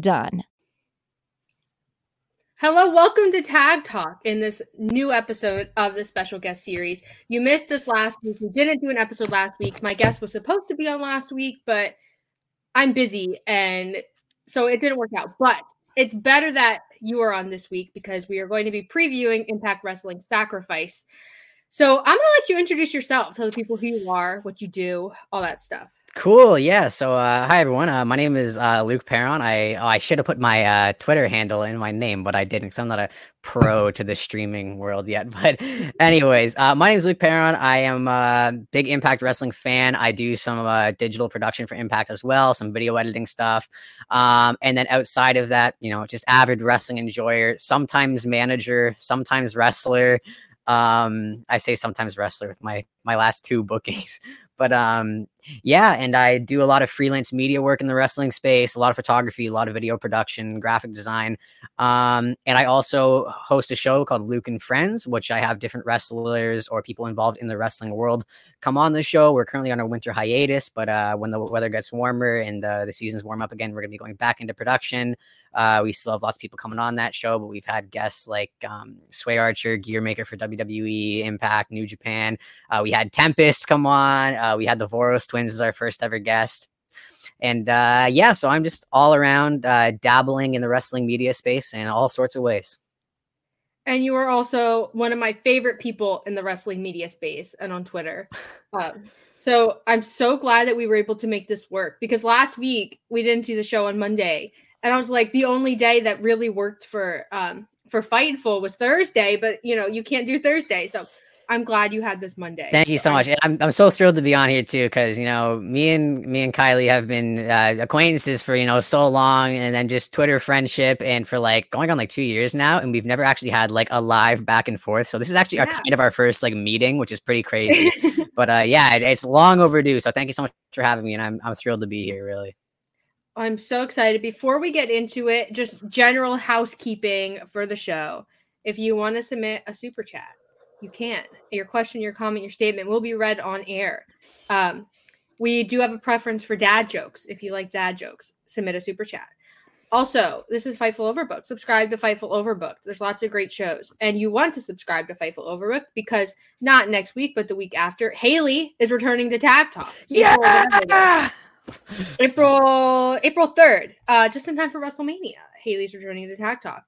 done. Hello, welcome to Tag Talk in this new episode of the special guest series. You missed this last week. We didn't do an episode last week. My guest was supposed to be on last week, but I'm busy and so it didn't work out. But it's better that you are on this week because we are going to be previewing Impact Wrestling Sacrifice. So I'm going to let you introduce yourself, tell the people who you are, what you do, all that stuff. Cool. Yeah. So, uh, hi everyone. Uh, my name is uh, Luke Paron. I oh, I should have put my uh, Twitter handle in my name, but I didn't because I'm not a pro to the streaming world yet. But, anyways, uh, my name is Luke Paron. I am a big Impact Wrestling fan. I do some uh, digital production for Impact as well, some video editing stuff, um, and then outside of that, you know, just avid wrestling enjoyer. Sometimes manager, sometimes wrestler. Um, I say sometimes wrestler with my my last two bookings, but um, yeah, and I do a lot of freelance media work in the wrestling space, a lot of photography, a lot of video production, graphic design. Um, and I also host a show called Luke and Friends, which I have different wrestlers or people involved in the wrestling world come on the show. We're currently on a winter hiatus, but uh, when the weather gets warmer and the, the seasons warm up again, we're going to be going back into production. Uh, we still have lots of people coming on that show, but we've had guests like um, Sway Archer, gear maker for WWE, Impact, New Japan. Uh, we had Tempest come on. Uh, we had the Voros twins is our first ever guest. And uh, yeah, so I'm just all around uh, dabbling in the wrestling media space in all sorts of ways. And you are also one of my favorite people in the wrestling media space and on Twitter. Um, so I'm so glad that we were able to make this work because last week we didn't do the show on Monday and I was like, the only day that really worked for um for Fightful was Thursday, but you know, you can't do Thursday. So I'm glad you had this Monday. Thank you so much. I'm, I'm so thrilled to be on here too, because you know me and me and Kiley have been uh, acquaintances for you know so long, and then just Twitter friendship, and for like going on like two years now, and we've never actually had like a live back and forth. So this is actually yeah. our kind of our first like meeting, which is pretty crazy. but uh, yeah, it, it's long overdue. So thank you so much for having me, and I'm I'm thrilled to be here. Really. I'm so excited. Before we get into it, just general housekeeping for the show. If you want to submit a super chat, you can. Your question, your comment, your statement will be read on air. Um, we do have a preference for dad jokes. If you like dad jokes, submit a super chat. Also, this is Fightful Overbooked. Subscribe to Fightful Overbooked. There's lots of great shows. And you want to subscribe to Fightful Overbooked because not next week, but the week after, Haley is returning to Tag Talk. Yeah! April April 3rd, uh, just in time for WrestleMania. Haley's returning to Tag Talk.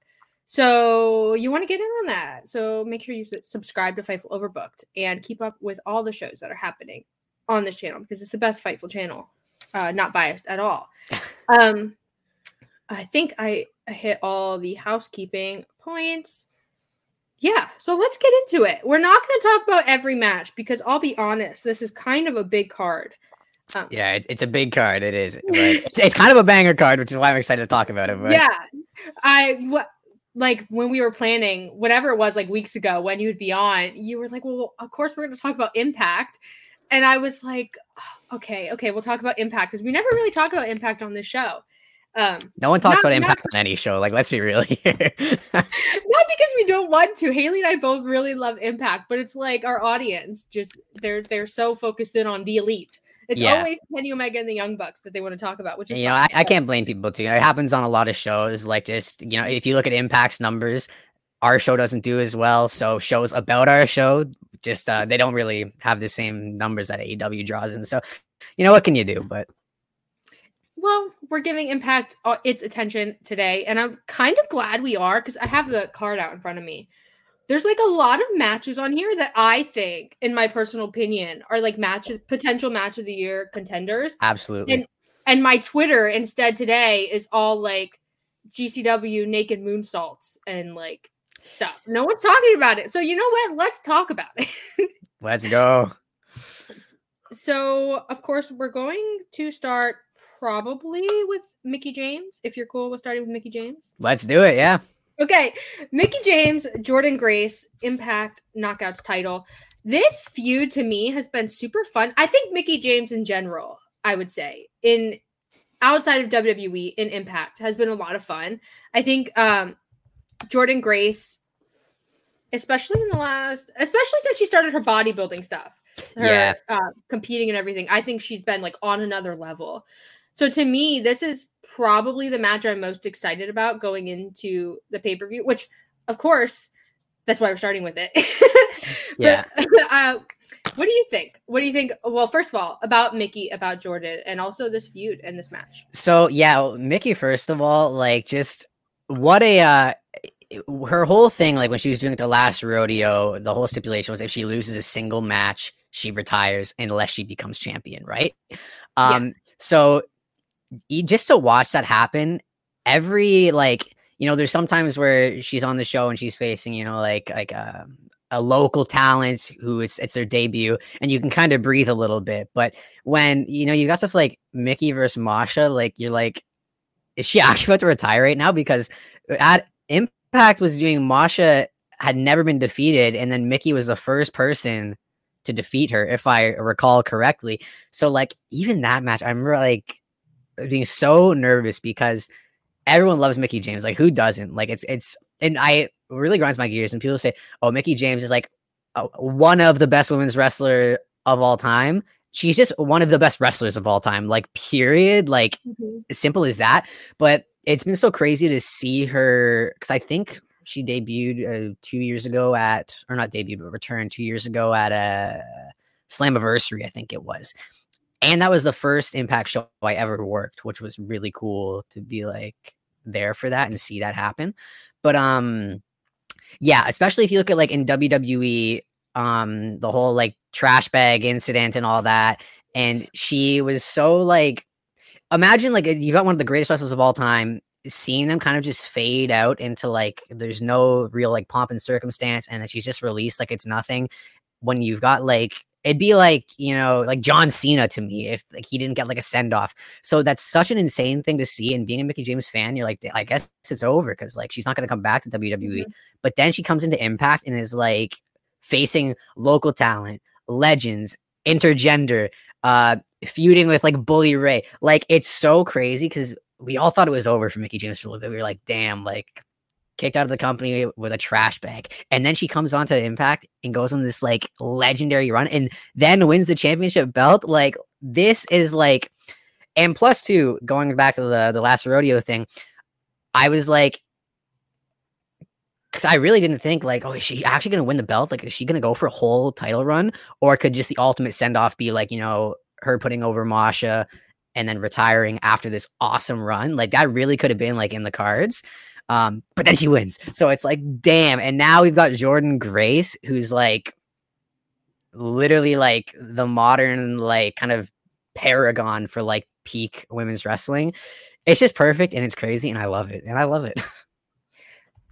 So you want to get in on that. So make sure you subscribe to Fightful Overbooked and keep up with all the shows that are happening on this channel because it's the best Fightful channel. Uh, not biased at all. um, I think I, hit all the housekeeping points. Yeah, so let's get into it. We're not going to talk about every match because I'll be honest, this is kind of a big card. Um, yeah, it, it's a big card. It is. it's, it's kind of a banger card, which is why I'm excited to talk about it. But. Yeah, I what like when we were planning whatever it was like weeks ago when you would be on, you were like, "Well, of course we're going to talk about Impact," and I was like, oh, "Okay, okay, we'll talk about Impact because we never really talk about Impact on this show." Um, no one talks not, about impact not, on any show. Like, let's be real here. not because we don't want to. Haley and I both really love impact, but it's like our audience just they're they're so focused in on the elite it's yeah. always Kenny Omega and the Young Bucks that they want to talk about, which is you know I, I, can't blame people too. It happens on a lot of shows. Like just you know, if you look at Impact's numbers, our show doesn't do as well. So shows about our show just uh, they don't really have the same numbers that AEW draws in. So you know what can you do? But well, we're giving Impact uh, its attention today, and I'm kind of glad we are because I have the card out in front of me. There's like a lot of matches on here that I think, in my personal opinion, are like match potential match of the year contenders. Absolutely. And and my Twitter instead today is all like GCW naked moonsaults and like stuff. No one's talking about it. So you know what? Let's talk about it. Let's go. So of course we're going to start probably with Mickie James. If you're cool with starting with Mickie James. Let's do it. Yeah. Okay. Mickie James, Jordynne Grace, Impact Knockouts title. This feud to me has been super fun. I think Mickie James in general, I would say, in outside of WWE in Impact has been a lot of fun. I think um Jordynne Grace, especially in the last, especially since she started her bodybuilding stuff, her Yeah. uh, competing and everything, I think she's been like on another level. So to me, this is probably the match I'm most excited about going into the pay per view, which of course, that's why we're starting with it. But, Yeah. uh, what do you think? What do you think? Well, first of all, about Mickie, about Jordynne, and also this feud and this match. So yeah, Mickie. First of all, like just what a uh, her whole thing. Like when she was doing the last rodeo, the whole stipulation was if she loses a single match, she retires unless she becomes champion. Right. Um. So y- just to watch that happen, every like you know, there's sometimes where she's on the show and she's facing you know like like um a local talent who it's it's their debut and you can kind of breathe a little bit but when you know you got stuff like Mickie versus Masha, like you're like, is she actually about to retire right now? Because at Impact was doing Masha had never been defeated, and then Mickie was the first person to defeat her, if I recall correctly. So like even that match, I'm like being so nervous because everyone loves Mickie James. Like who doesn't? Like it's it's and I really grinds my gears. And people say, "Oh, Mickie James is like uh, one of the best women's wrestler of all time." She's just one of the best wrestlers of all time. Like period. Like as simple as that. But it's been so crazy to see her because I think she debuted uh, two years ago at, or not debuted, but returned two years ago at a Slammiversary, I think it was. And that was the first Impact show I ever worked, which was really cool to be like there for that and see that happen. But um, yeah, especially if you look at like in WWE, um, the whole like trash bag incident and all that, and she was so like imagine like you got one of the greatest wrestlers of all time seeing them kind of just fade out into like there's no real like pomp and circumstance and then she's just released like it's nothing when you've got like it'd be like you know like john cena to me if like he didn't get like a send-off so that's such an insane thing to see and being a mickie james fan you're like i guess it's over because like she's not going to come back to wwe but then she comes into impact and is like facing local talent legends intergender uh feuding with like Bully Ray. Like it's so crazy because we all thought it was over for Mickie James for a little bit. We were like, damn, like kicked out of the company with a trash bag. And then she comes onto Impact and goes on this like legendary run and then wins the championship belt. Like this is like and plus two, going back to the the last rodeo thing, I was like because I really didn't think like, oh, is she actually gonna win the belt? Like, is she gonna go for a whole title run, or could just the ultimate send off be like, you know, her putting over Masha and then retiring after this awesome run? Like, that really could have been like in the cards. Um, but then she wins, so it's like, damn. And now we've got Jordynne Grace, who's like, literally like the modern like kind of paragon for like peak women's wrestling. It's just perfect and it's crazy and I love it and I love it.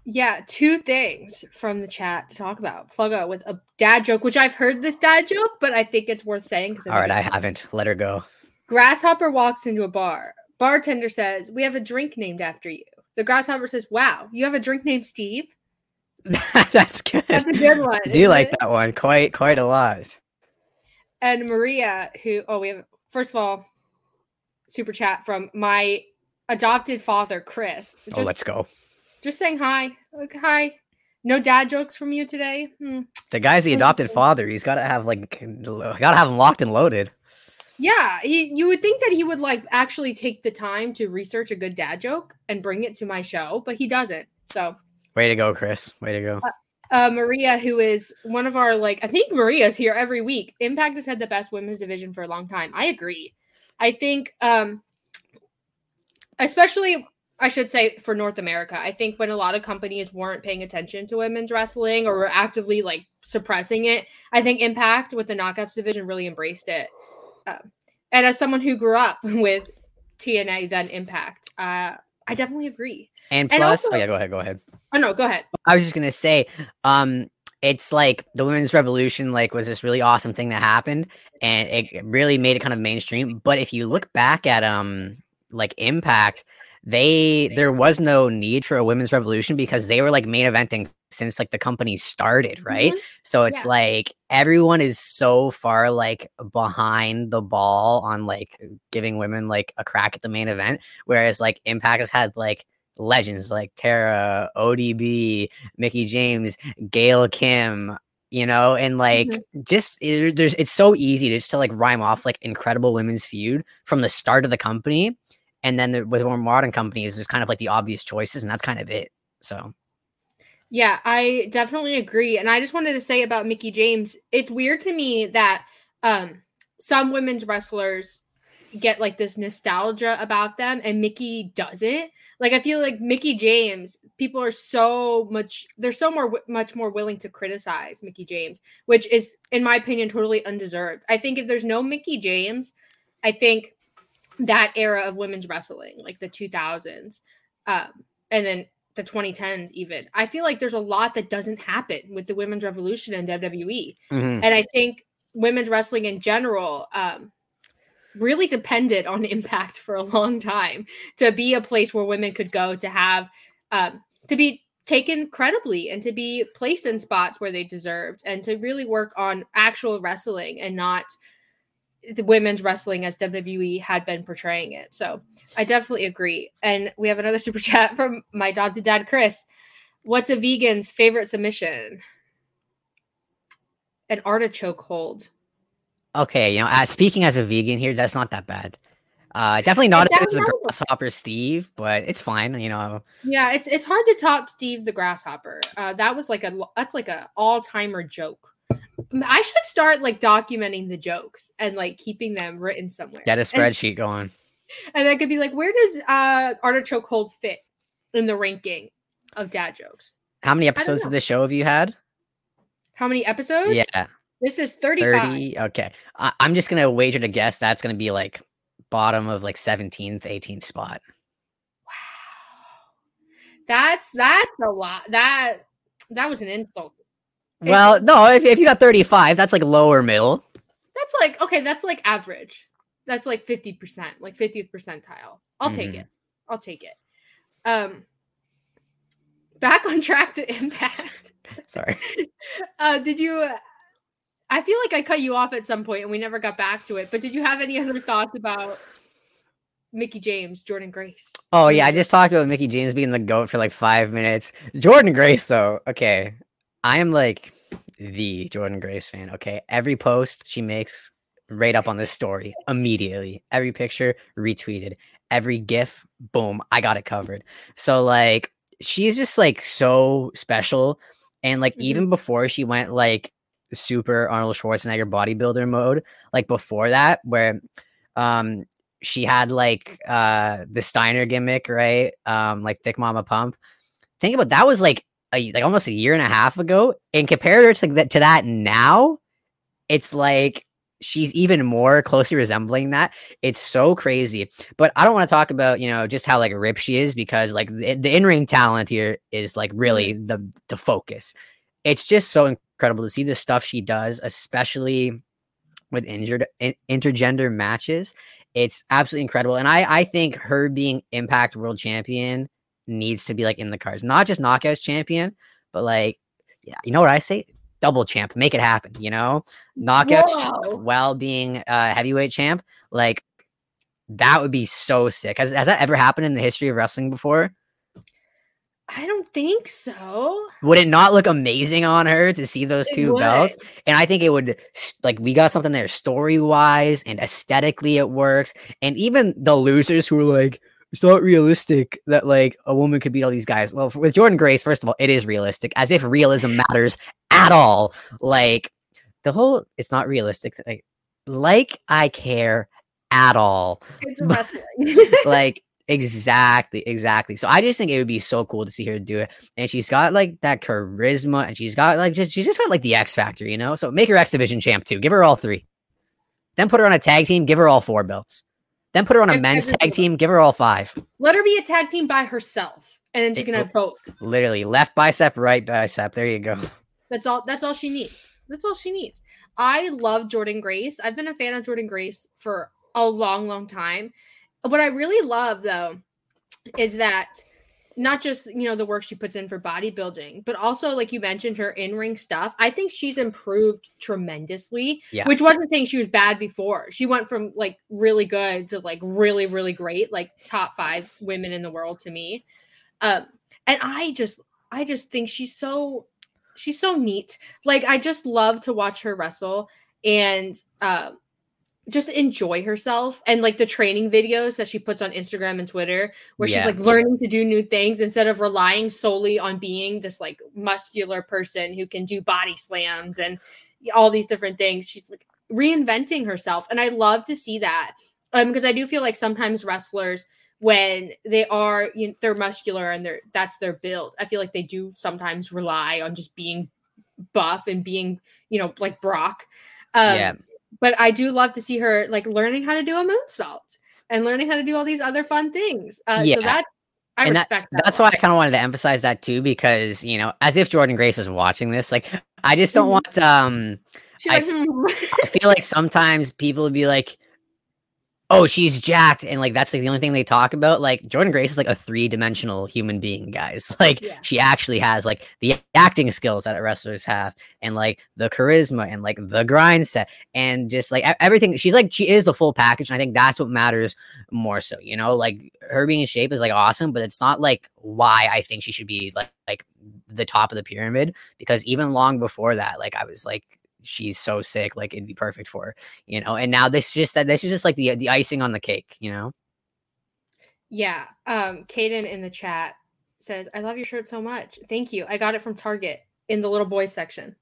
Yeah, two things from the chat to talk about. Plug out with a dad joke, which I've heard this dad joke, but I think it's worth saying because All right, I haven't. Let her go. Grasshopper walks into a bar. Bartender says, "We have a drink named after you." The grasshopper says, "Wow, you have a drink named Steve." That's good. That's a good one. I do like it? that one quite quite a lot. And Maria, who oh we have first of all, super chat from my adopted father, Chris. oh, let's go. Just saying hi. Like, hi. No dad jokes from you today. Hmm. The guy's the adopted father. He's got to have like, got to have him locked and loaded. Yeah, he, you would think that he would like actually take the time to research a good dad joke and bring it to my show, but he doesn't. So, Way to go, Chris. Way to go. uh, Maria, who is one of our like, I think Maria's here every week. Impact has had the best women's division for a long time. I agree. I think um, especially I should say for North America. I think when a lot of companies weren't paying attention to women's wrestling or were actively like suppressing it, I think Impact with the Knockouts division really embraced it. Um, and as someone who grew up with TNA, then Impact, uh, I definitely agree. And And plus, also- oh yeah, go ahead, go ahead. Oh no, go ahead. I was just gonna say, um, it's like the women's revolution, like, was this really awesome thing that happened, and it really made it kind of mainstream. But if you look back at um, like Impact, they there was no need for a women's revolution because they were like main eventing since like the company started, right? Mhm. So it's Yeah. like everyone is so far like behind the ball on like giving women like a crack at the main event, whereas like Impact has had like legends like Tara, ODB, Mickie James, Gail Kim, you know, and like just it, there's it's so easy to just to like rhyme off like incredible women's feud from the start of the company, and then the, with more modern companies, there's kind of like the obvious choices, and that's kind of it. So Yeah, I definitely agree. And I just wanted to say about Mickie James, it's weird to me that um some women's wrestlers get like this nostalgia about them and Mickie doesn't. Like I feel like Mickie James, people are so much they're so more much more willing to criticize Mickie James, which is in my opinion totally undeserved. I think if there's no Mickie James, I think that era of women's wrestling, like the 2000s, um, and then the 2010s even i feel like there's a lot that doesn't happen with the women's revolution in wwe mhm. and i think women's wrestling in general um, really depended on impact for a long time to be a place where women could go to have um, to be taken credibly and to be placed in spots where they deserved and to really work on actual wrestling and not the women's wrestling as WWE had been portraying it. So I definitely agree. And we have another super chat from my dad, dad Chris. What's a vegan's favorite submission? An artichoke hold. okay, you know, uh, speaking as a vegan here, that's not that bad. Uh, definitely not as the grasshopper Steve, but it's fine. You know, Yeah, it's it's hard to top Steve the grasshopper. Uh, that was like a that's like a all timer joke. I should start like documenting the jokes and like keeping them written somewhere. get a And- spreadsheet going. and that could be like, where does uh artichoke hold fit in the ranking of dad jokes? How many episodes of the show have you had? How many episodes? Yeah, This is 35. 30. Okay. I- I'm just going to wager to guess that's going to be like bottom of like 17th, 18th spot. Wow. That's that's a lot. That that was an insult. Well, no, if, if you got 35, that's like lower middle. That's like okay, that's like average. That's like 50%, like 50th percentile. I'll take Mhm. it. I'll take it. Um back on track to impact. Sorry. Uh did you uh, I feel like I cut you off at some point and we never got back to it, but did you have any other thoughts about Mickie James, Jordynne Grace? Oh, yeah. I just talked about Mickie James being the GOAT for like five minutes. Jordynne Grace, though. Okay. I am like the Jordynne Grace fan. Okay. Every post she makes, right up on this story immediately. Every picture retweeted. Every GIF, boom, I got it covered. So, like, she's just like so special. And like, Mhm. even before she went like super Arnold Schwarzenegger bodybuilder mode, like before that, where um she had like uh the Steiner gimmick, right? Um, like Thick Mama Pump. Think about that was like a, like almost a year and a half ago, and compared her to that to that now, it's like she's even more closely resembling that. It's so crazy. But I don't want to talk about you know just how like ripped she is because like the, the in ring talent here is like really mm-hmm. the the focus. It's just so incredible to see the stuff she does, especially with injured in, intergender matches. It's absolutely incredible, and I I think her being Impact World Champion needs to be like in the cards, not just Knockouts champion, but like yeah, you know what I say, double champ, make it happen. You know, Knockouts champ while being uh, heavyweight champ, like that would be so sick. Has has that ever happened in the history of wrestling before? I don't think so. Would it not look amazing on her to see those two belts? And I think it would like we got something there story wise and aesthetically it works. And even the losers who are like, it's not realistic that like a woman could beat all these guys. Well, with Jordynne Grace, first of all, it is realistic, as if realism matters at all. Like the whole, it's not realistic. Like, like I care at all. It's wrestling. Like Exactly, exactly. So I just think it would be so cool to see her do it. And she's got like that charisma and she's got like just she's just got like the X factor, you know? So make her X Division champ too. Give her all three. Then put her on a tag team, give her all four belts. Then put her on a men's tag team, give her all five. Let her be a tag team by herself, and then she can have both. Literally left bicep, right bicep. There you go. That's all. That's all she needs. That's all she needs. I love Jordynne Grace. I've been a fan of Jordynne Grace for a long, long time. What I really love though is that not just you know the work she puts in for bodybuilding, but also like you mentioned her in ring stuff. I think she's improved tremendously. Yeah. Which wasn't saying she was bad before. She went from like really good to like really, really great, like top five women in the world to me. Um, and I just, I just think she's so she's so neat. Like I just love to watch her wrestle and uh, just enjoy herself and like the training videos that she puts on Instagram and Twitter where she's like learning to do new things instead of relying solely on being this like muscular person who can do body slams and all these different things. She's like reinventing herself and I love to see that. Um because I do feel like sometimes wrestlers when they are you know, they're muscular and they're that's their build. I feel like they do sometimes rely on just being buff and being, you know, like Brock. Um, Yeah. But I do love to see her like learning how to do a moonsault and learning how to do all these other fun things. Uh, Yeah. So that's I And respect that. That's a why I kind of wanted to emphasize that too, because you know, as if Jordynne Grace is watching this, like I just don't Mhm. want um I like, hmm. I feel like sometimes people would be like, "Oh, she's jacked," and like that's like the only thing they talk about. Like Jordynne Grace is like a three dimensional human being, guys. Like Yeah. she actually has like the acting skills that wrestlers have, and like the charisma, and like the grind set, and just like everything. She's like she is the full package, and I think that's what matters more so. You know, like her being in shape is like awesome, but it's not like why I think she should be like like the top of the pyramid because even long before that, like I was like. She's so sick, like it'd be perfect for her you know and now this just that this is just like the the icing on the cake you know yeah. Um, Kaden in the chat says, I love your shirt so much. Thank you. I got it from Target in the little boys section.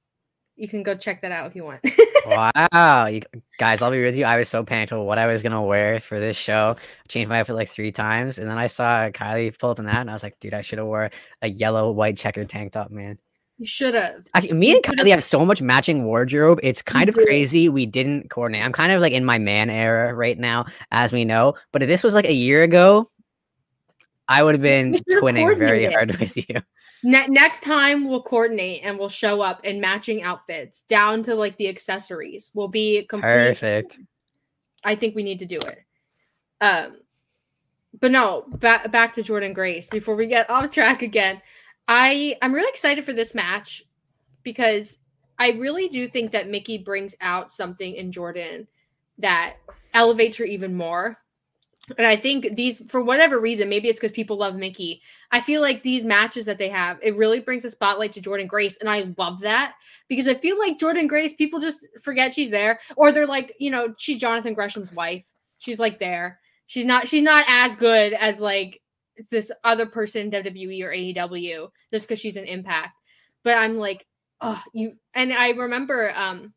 You can go check that out if you want. wow you, guys i'll be with you i was so panicked with what i was gonna wear for this show I changed my outfit like three times and then i saw kiley pull up in that and i was like dude i should have wore a yellow white checkered tank top man you should have. Actually, me and Kiley have so much matching wardrobe. It's kind of crazy. We didn't coordinate. I'm kind of like in my man era right now, as we know. But if this was like a year ago, I would have been twinning very hard with you. Ne- next time we'll coordinate and we'll show up in matching outfits down to like the accessories. We'll be complete. Perfect. I think we need to do it. Um, but no, back back to Jordynne Grace before we get off track again. I I'm really excited for this match because I really do think that Mickie brings out something in Jordynne that elevates her even more. And I think these, for whatever reason, maybe it's because people love Mickie. I feel like these matches that they have, it really brings a spotlight to Jordynne Grace. And I love that because I feel like Jordynne Grace, people just forget she's there. Or they're like, you know, she's Jonathan Gresham's wife. She's like there. She's not, she's not as good as like this other person in WWE or AEW just because she's an impact. But I'm like, oh, you, and I remember, um,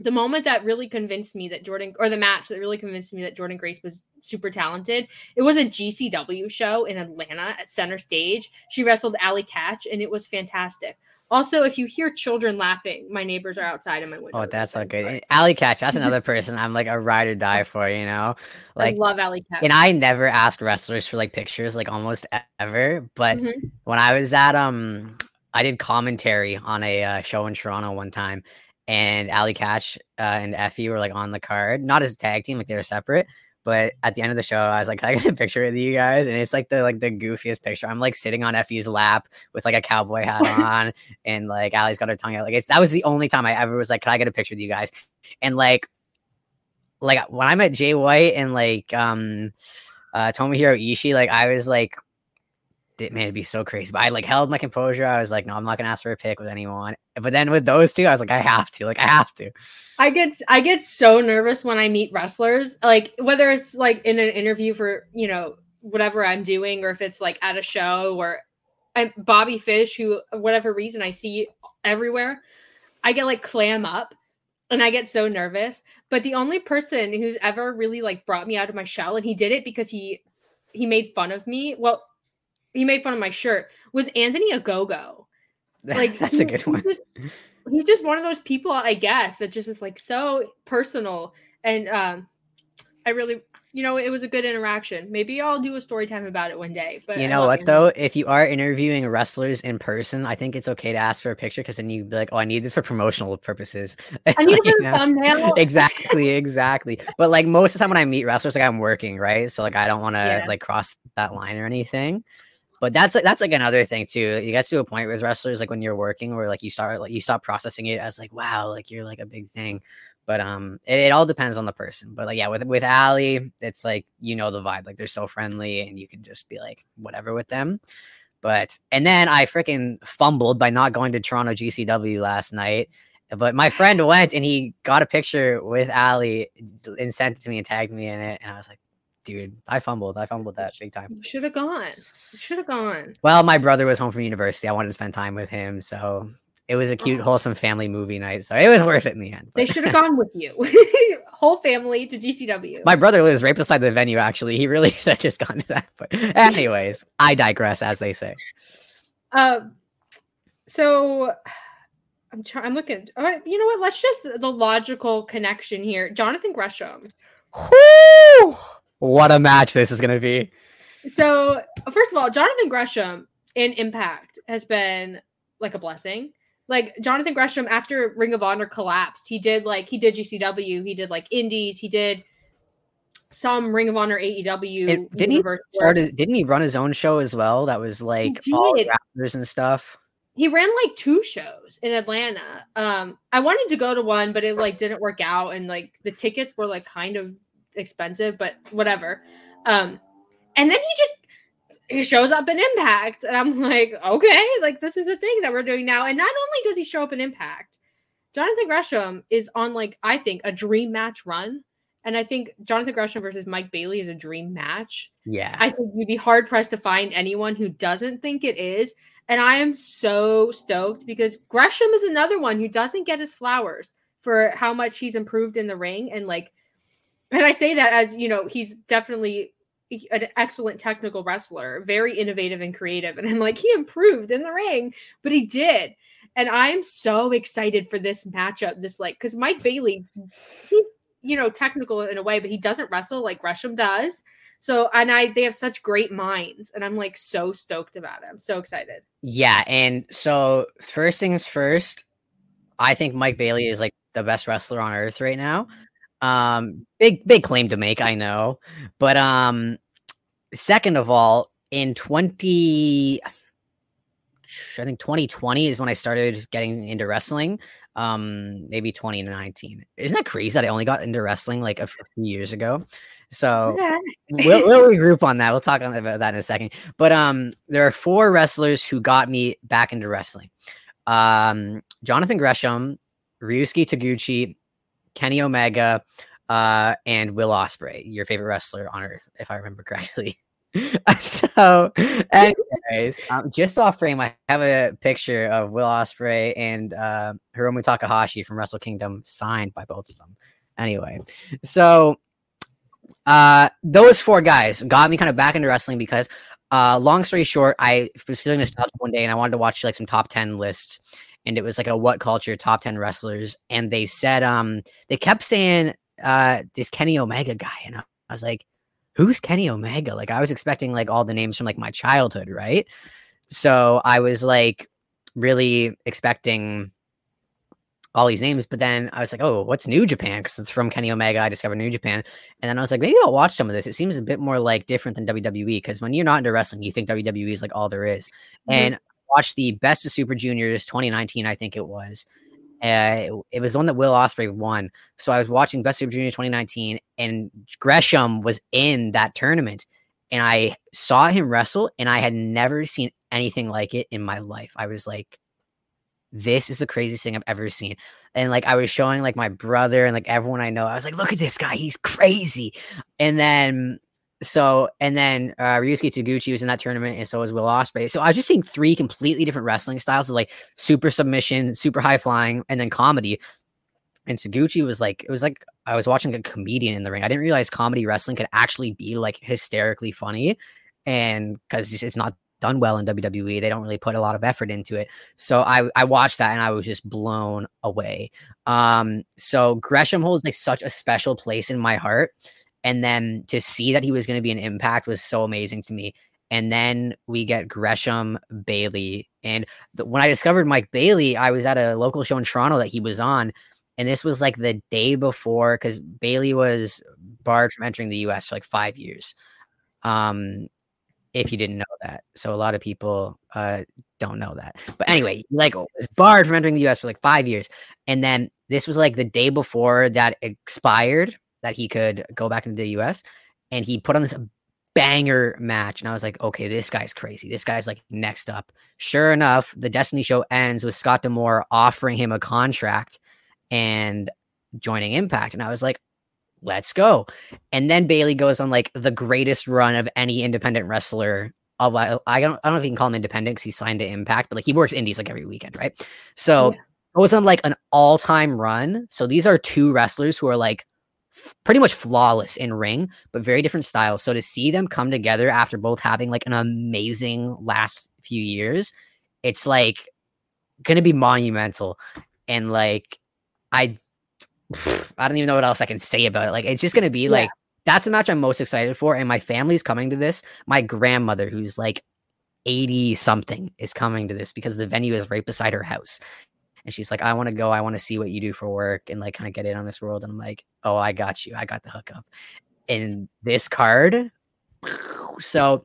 the moment that really convinced me that Jordynne, or the match that really convinced me that Jordynne Grace was super talented, it was a GCW show in Atlanta at Center Stage. She wrestled Allie Katch, and it was fantastic. Also, if you hear children laughing, my neighbors are outside of my window. Oh, that's so so good. And Allie Katch, that's another person I'm like a ride or die for, you know? Like I love Allie Katch. and I never ask wrestlers for like pictures, like almost ever. But Mhm. when I was at um, I did commentary on a uh, show in Toronto one time, and Allie Katch uh, and Effie were like on the card, not as a tag team, like they were separate. But at the end of the show, I was like, "Can I get a picture with you guys?" And it's like the like the goofiest picture. I'm like sitting on Effie's lap with like a cowboy hat on, and like Allie's got her tongue out. Like it's that was the only time I ever was like, "Can I get a picture with you guys?" And like, like when I met Jay White and like um, uh, Tomohiro Ishii, like I was like, "Th- man, it'd be so crazy. But I like held my composure. I was like, no, I'm not gonna ask for a pic with anyone. But then with those two, I was like, I have to, like, I have to. I get I get so nervous when I meet wrestlers, like whether it's like in an interview for you know whatever I'm doing, or if it's like at a show or Bobby Fish, who whatever reason I see everywhere, I get like clam up and I get so nervous. But the only person who's ever really like brought me out of my shell, and he did it because he he made fun of me. Well, he made fun of my shirt. Was Anthony Ogogo. Like that's he- a good one. just- he's just one of those people, I guess, that just is like so personal. And um, I really, you know, it was a good interaction. Maybe I'll do a story time about it one day. But you know what Anthony. though? If you are interviewing wrestlers in person, I think it's okay to ask for a picture because then you'd be like, "Oh, I need this for promotional purposes." I need know? thumbnail. exactly, exactly. But like most of the time when I meet wrestlers, like I'm working, right? So like I don't want to Yeah. like cross that line or anything. But that's like that's like another thing too. You get to a point with wrestlers, like when you're working, where like you start like you stop processing it as like, wow, like you're like a big thing. But um, it, it all depends on the person. But like yeah, with with Allie, it's like you know the vibe. Like they're so friendly, and you can just be like whatever with them. But and then I freaking fumbled by not going to Toronto GCW last night. But my friend went and he got a picture with Allie and sent it to me and tagged me in it. And I was like, dude, I fumbled. I fumbled that big time. You should have gone. You should have gone. Well, my brother was home from university. I wanted to spend time with him. So it was a cute, Oh. wholesome family movie night. So it was worth it in the end. They should have gone with you. Whole family to GCW. my brother lives right beside the venue, actually. He really should have just gone to that. But, anyways, I digress, as they say. Um, so I'm trying. I'm looking. All right, you know what? Let's just the logical connection here. Jonathan Gresham. Whew! What a match this is going to be. So first of all, Jonathan Gresham in Impact has been like a blessing. Like Jonathan Gresham, after Ring of Honor collapsed, he did like he did GCW, he did like Indies, he did some Ring of Honor AEW. And didn't he. Started, didn't he run his own show as well? That was like all rappers and stuff. he ran like two shows in Atlanta. Um, I wanted to go to one, but it like didn't work out, and like the tickets were like kind of expensive, but whatever. Um, and then he just he shows up in Impact, and I'm like, okay, like this is a thing that we're doing now. And not only does he show up in Impact, Jonathan Gresham is on like I think a dream match run, and I think Jonathan Gresham versus Mike Bailey is a dream match. Yeah. I think you'd be hard pressed to find anyone who doesn't think it is. And I am so stoked because Gresham is another one who doesn't get his flowers for how much he's improved in the ring. And like, and I say that as, you know, he's definitely an excellent technical wrestler, very innovative and creative. And I'm like, he improved in the ring, but he did. And I'm so excited for this matchup. This, like, because Mike Bailey, he's, you know, technical in a way, but he doesn't wrestle like Gresham does. So and I they have such great minds, and I'm like so stoked about it. I'm so excited. Yeah, and so first things first, I think Mike Bailey is like the best wrestler on earth right now. Um big big claim to make, I know. But um second of all, in 20 I think 2020 is when I started getting into wrestling. Um maybe 2019. Isn't that crazy that I only got into wrestling like a few years ago? So we'll, we'll regroup on that. We'll talk on about that in a second. But um, there are four wrestlers who got me back into wrestling. Um, Jonathan Gresham, Ryusuke Taguchi, Kenny Omega, uh, and Will Ospreay, your favorite wrestler on earth, if I remember correctly. so, anyways, um, just off frame, I have a picture of Will Ospreay and uh, Hiromu Takahashi from Wrestle Kingdom signed by both of them. Anyway, so uh those four guys got me kind of back into wrestling because uh long story short i was feeling nostalgic one day and i wanted to watch like some top 10 lists and it was like a what culture top 10 wrestlers and they said um they kept saying uh this kenny omega guy and i was like who's kenny omega like i was expecting like all the names from like my childhood right so i was like really expecting all these names, but then I was like, oh, what's New Japan? Because it's from Kenny Omega. I discovered New Japan. And then I was like, maybe I'll watch some of this. It seems a bit more like different than WWE because when you're not into wrestling, you think WWE is like all there is. Mhm. And watched the Best of Super Juniors 2019, I think it was. Uh, it, was the one that Will Ospreay won. So I was watching Best of Super Junior 2019, and Gresham was in that tournament. And I saw him wrestle, and I had never seen anything like it in my life. I was like, this is the craziest thing I've ever seen. And like I was showing like my brother and like everyone I know, I was like, look at this guy, he's crazy. And then so and then uh Ryusuke Taguchi was in that tournament, and so was Will Ospreay. So I was just seeing three completely different wrestling styles of like super submission, super high flying, and then comedy. And Taguchi was like, it was like I was watching a comedian in the ring. I didn't realize comedy wrestling could actually be like hysterically funny. And because it's not done well in WWE, they don't really put a lot of effort into it. So I, I watched that and I was just blown away. Um, so Gresham holds like such a special place in my heart. And then to see that he was going to be an impact was so amazing to me. And then we get Gresham Bailey. And when I discovered Mike Bailey, I was at a local show in Toronto that he was on. And this was like the day before because Bailey was barred from entering the US for like five years. Um, if you didn't know that. So a lot of people uh, don't know that. But anyway, like was barred from entering the US for like five years. And then this was like the day before that expired that he could go back into the US. And he put on this banger match. And I was like, okay, this guy's crazy. This guy's like next up. Sure enough, the Destiny show ends with Scott D'Amore offering him a contract and joining Impact. And I was like, let's go. And then Bailey goes on like the greatest run of any independent wrestler. Of, I, don't, I don't know if you can call him independent because he signed to Impact, but like he works indies like every weekend, right? So yeah. was on like an all time run. So these are two wrestlers who are like pretty much flawless in ring, but very different styles. So to see them come together after both having like an amazing last few years, it's like going to be monumental. And like, I, I don't even know what else I can say about it. Like, it's just going to be yeah. like, that's the match I'm most excited for. And my family's coming to this. My grandmother, who's like 80 something, is coming to this because the venue is right beside her house and she's like, I want to go. I want to see what you do for work and like kind of get in on this world. And I'm like, oh, I got you. I got the hookup. And this card. So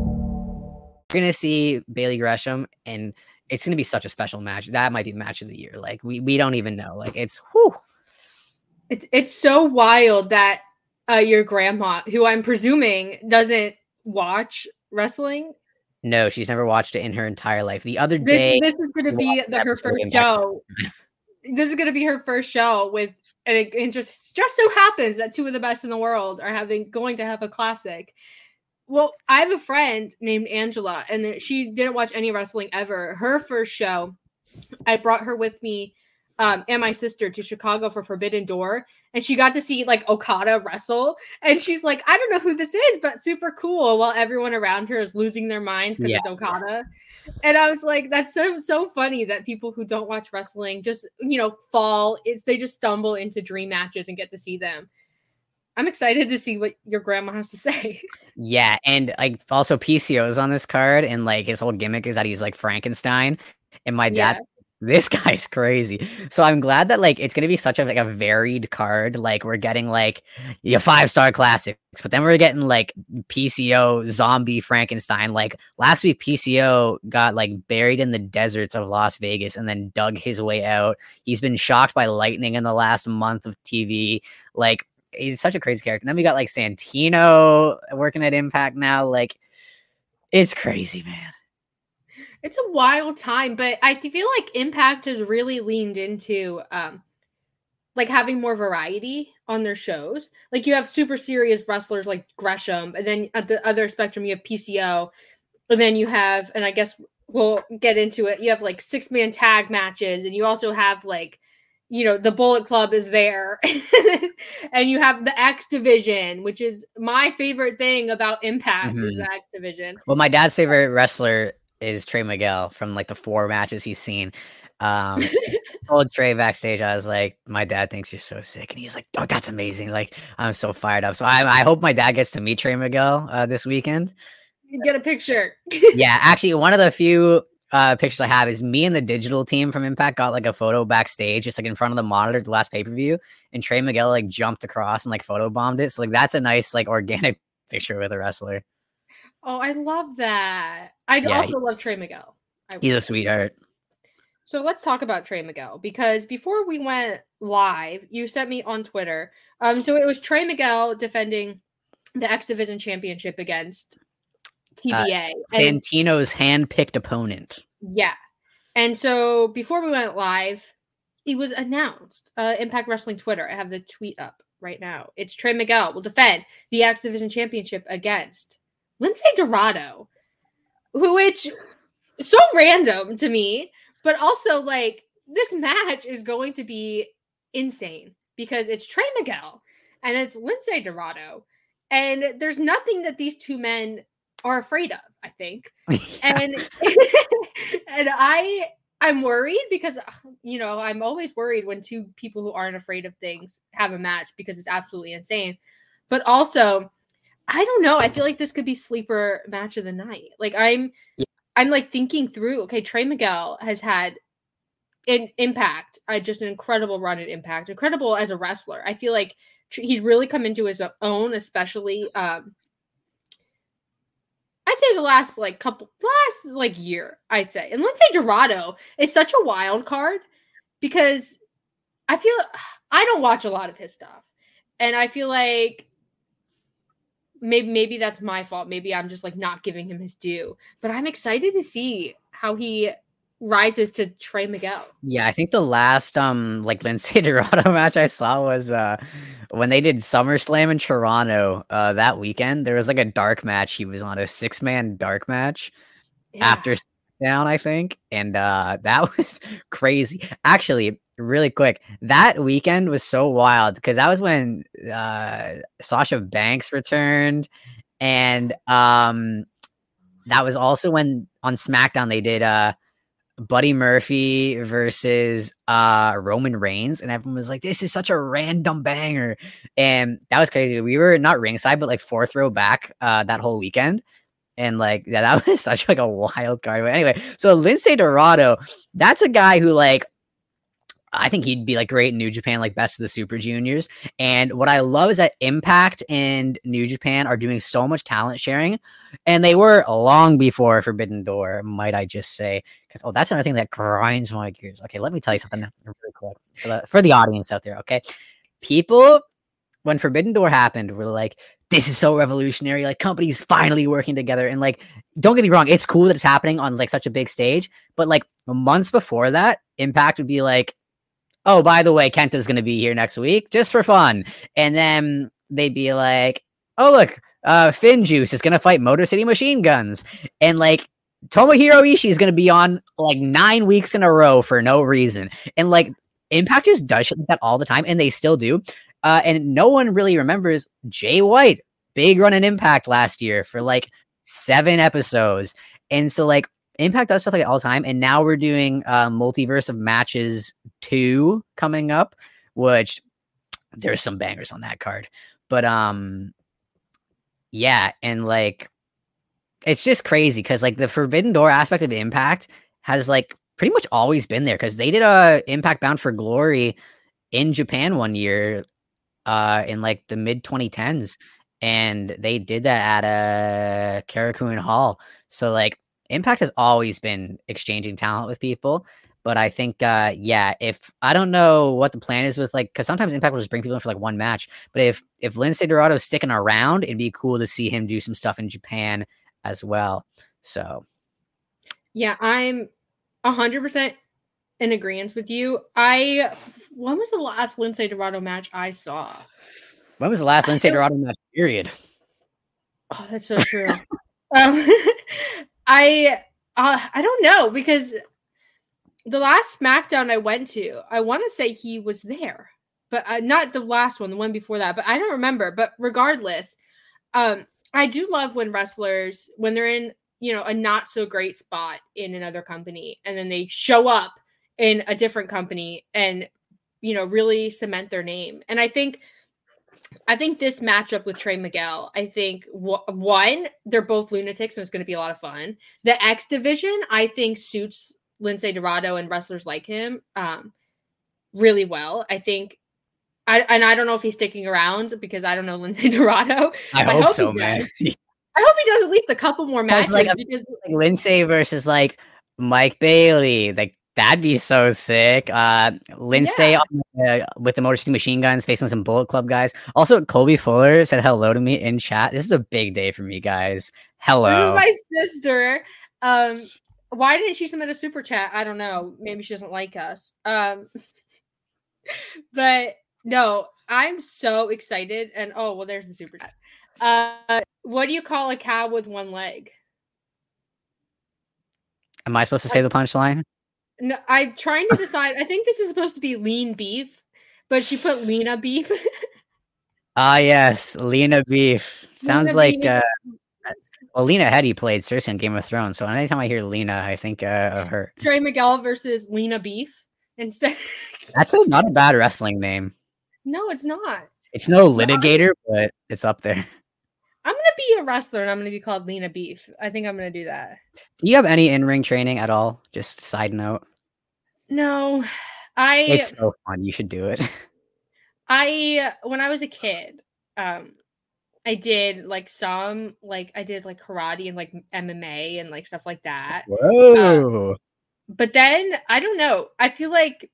You're gonna see Bailey Gresham, and it's gonna be such a special match. That might be match of the year. Like we we don't even know. Like it's whew. It's it's so wild that uh, your grandma, who I'm presuming doesn't watch wrestling. No, she's never watched it in her entire life. The other day, this, this is going to be the, her first show. this is going to be her first show with, and it, it just just so happens that two of the best in the world are having going to have a classic. Well, I have a friend named Angela, and she didn't watch any wrestling ever. Her first show, I brought her with me um, and my sister to Chicago for Forbidden Door, and she got to see like Okada wrestle. And she's like, I don't know who this is, but super cool. While everyone around her is losing their minds because yeah. it's Okada. And I was like, that's so so funny that people who don't watch wrestling just you know fall. It's they just stumble into dream matches and get to see them. I'm excited to see what your grandma has to say. Yeah, and like also PCO is on this card, and like his whole gimmick is that he's like Frankenstein. And my dad, yeah. this guy's crazy. So I'm glad that like it's gonna be such a like a varied card. Like we're getting like your five star classics, but then we're getting like PCO zombie Frankenstein. Like last week, PCO got like buried in the deserts of Las Vegas and then dug his way out. He's been shocked by lightning in the last month of TV. Like he's such a crazy character. And then we got like Santino working at Impact now. Like it's crazy, man. It's a wild time, but I feel like Impact has really leaned into um like having more variety on their shows. Like you have super serious wrestlers like Gresham, and then at the other spectrum you have PCO, and then you have, and I guess we'll get into it. You have like six man tag matches, and you also have like you know the bullet club is there. And you have the x division which is my favorite thing about impact mm-hmm. is the x division. Well my dad's favorite wrestler is trey miguel from like the four matches he's seen. Um told trey backstage i was like my dad thinks you're so sick and he's like oh that's amazing. Like i'm so fired up. So i, I hope my dad gets to meet trey miguel uh, this weekend. Get a picture. Yeah actually one of the few uh, pictures I have is me and the digital team from Impact got like a photo backstage, just like in front of the monitor, the last pay per view, and Trey Miguel like jumped across and like photo bombed it. So like that's a nice like organic picture with a wrestler. Oh, I love that. I yeah, also he, love Trey Miguel. he's a sweetheart. So let's talk about Trey Miguel because before we went live, you sent me on Twitter. Um, so it was Trey Miguel defending the X Division Championship against TBA. Uh, Santino's hand-picked opponent. Yeah. And so before we went live, it was announced. Uh, Impact Wrestling Twitter. I have the tweet up right now. It's Trey Miguel will defend the X Division Championship against Lince Dorado, which so random to me, but also like this match is going to be insane because it's Trey Miguel and it's Lince Dorado, and there's nothing that these two men are afraid of. I think, and and I I'm worried because you know I'm always worried when two people who aren't afraid of things have a match because it's absolutely insane. But also, I don't know. I feel like this could be sleeper match of the night. Like I'm, yeah. I'm like thinking through. Okay, Trey Miguel has had an impact. I just an incredible run at Impact. Incredible as a wrestler. I feel like he's really come into his own, especially um, I'd say the last like couple last like year, I'd say. And Lince Dorado is such a wild card because I feel I don't watch a lot of his stuff. And I feel like maybe maybe that's my fault. Maybe I'm just like not giving him his due. But I'm excited to see how he rises to Trey Miguel. Yeah, I think the last um like Lince Dorado match I saw was uh when they did SummerSlam in Toronto uh that weekend. There was like a dark match. He was on a six man dark match yeah. after down, I think, and uh that was crazy. Actually, really quick, that weekend was so wild because that was when uh Sasha Banks returned, and um that was also when on SmackDown they did uh Buddy Murphy versus uh Roman Reigns, and everyone was like, "This is such a random banger," and that was crazy. We were not ringside, but like fourth row back uh, that whole weekend, and like yeah, that was such like a wild card. But anyway, so Lince Dorado, that's a guy who like I think he'd be like great in New Japan, like best of the Super Juniors. And what I love is that Impact and New Japan are doing so much talent sharing, and they were long before Forbidden Door, might I just say? Because oh, that's another thing that grinds my gears. Okay, let me tell you something really quick for the, for the audience out there. Okay, people when Forbidden Door happened were like, "This is so revolutionary! Like companies finally working together." And like, don't get me wrong, it's cool that it's happening on like such a big stage, but like months before that, Impact would be like oh, by the way, Kenta's going to be here next week just for fun. And then they'd be like, oh, look, uh, FinJuice is going to fight Motor City Machine Guns. And like, Tomohiro Ishii is going to be on like nine weeks in a row for no reason. And like, Impact just does shit like that all the time, and they still do. Uh, and no one really remembers Jay White, big run in Impact last year for like seven episodes. And so, like, Impact does stuff like all the time, and now we're doing uh, multiverse of matches two coming up, which there's some bangers on that card. But um, yeah, and like it's just crazy because like the Forbidden Door aspect of Impact has like pretty much always been there because they did a Impact Bound for Glory in Japan one year, uh, in like the mid 2010s, and they did that at a uh, Korakuen Hall. So like Impact has always been exchanging talent with people. But I think, uh, yeah, if I don't know what the plan is with like, because sometimes Impact will just bring people in for like one match. But if if Lince Dorado's sticking around, it'd be cool to see him do some stuff in Japan as well. So, yeah, I'm hundred percent in agreement with you. I when was the last Lince Dorado match I saw? When was the last Lince Dorado match? Period. Oh, that's so true. um, I uh, I don't know because the last SmackDown I went to, I want to say he was there, but uh, not the last one, the one before that. But I don't remember. But regardless, um, I do love when wrestlers when they're in you know a not so great spot in another company and then they show up in a different company and you know really cement their name. And I think I think this matchup with Trey Miguel, I think w- one, they're both lunatics and it's going to be a lot of fun. The X division, I think, suits Lince Dorado and wrestlers like him um, really well. I think, I, and I don't know if he's sticking around because I don't know Lince Dorado. I, hope, I hope, so, man. I hope he does at least a couple more matches. Like, because, like Lince versus like Mike Bailey, like That'd be so sick. Uh, Lince Yeah. the, with the Motor City Machine Guns facing some Bullet Club guys. Also, Colby Fuller said hello to me in chat. This is a big day for me, guys. Hello. This is my sister. Um, why didn't she submit a super chat? I don't know. Maybe she doesn't like us. Um, but no, I'm so excited. And oh, well, there's the super chat. Uh, what do you call a cow with one leg? Am I supposed to say the punchline? No, I'm trying to decide. I think this is supposed to be lean beef, but she put Lena beef. Ah, yes, Lena Beef. Sounds Lena like Beef. uh, well, Lena Headey played Cersei in Game of Thrones, so anytime I hear Lena, I think uh, of her. Trey Miguel versus Lena Beef instead. That's a, not a bad wrestling name. no, it's not. It's no litigator, but it's up there. I'm gonna be a wrestler and I'm gonna be called Lena Beef. I think I'm gonna do that. Do you have any in-ring training at all? Just side note. No, I It's so fun. You should do it. I when I was a kid, um, I did like some like I did like karate and like MMA and like stuff like that. Whoa. But then I don't know. I feel like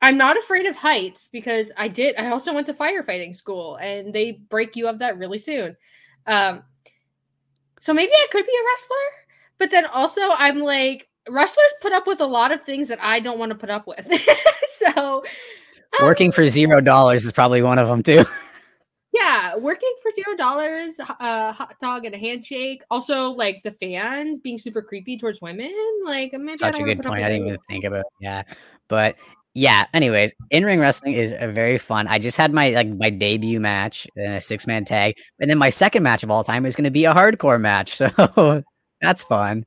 I'm not afraid of heights because I did. I also went to firefighting school and they break you of that really soon. Um, so maybe I could be a wrestler, but then also I'm like wrestlers put up with a lot of things that I don't want to put up with. so um, Working for zero dollars is probably one of them too. Yeah, working for zero dollars, a hot dog and a handshake. Also, like the fans being super creepy towards women. Like maybe I Such a good point. I didn't even think about. Yeah, but yeah. Anyways, in ring wrestling is a very fun. I just had my like my debut match in a six man tag, and then my second match of all time is going to be a hardcore match. So that's fun.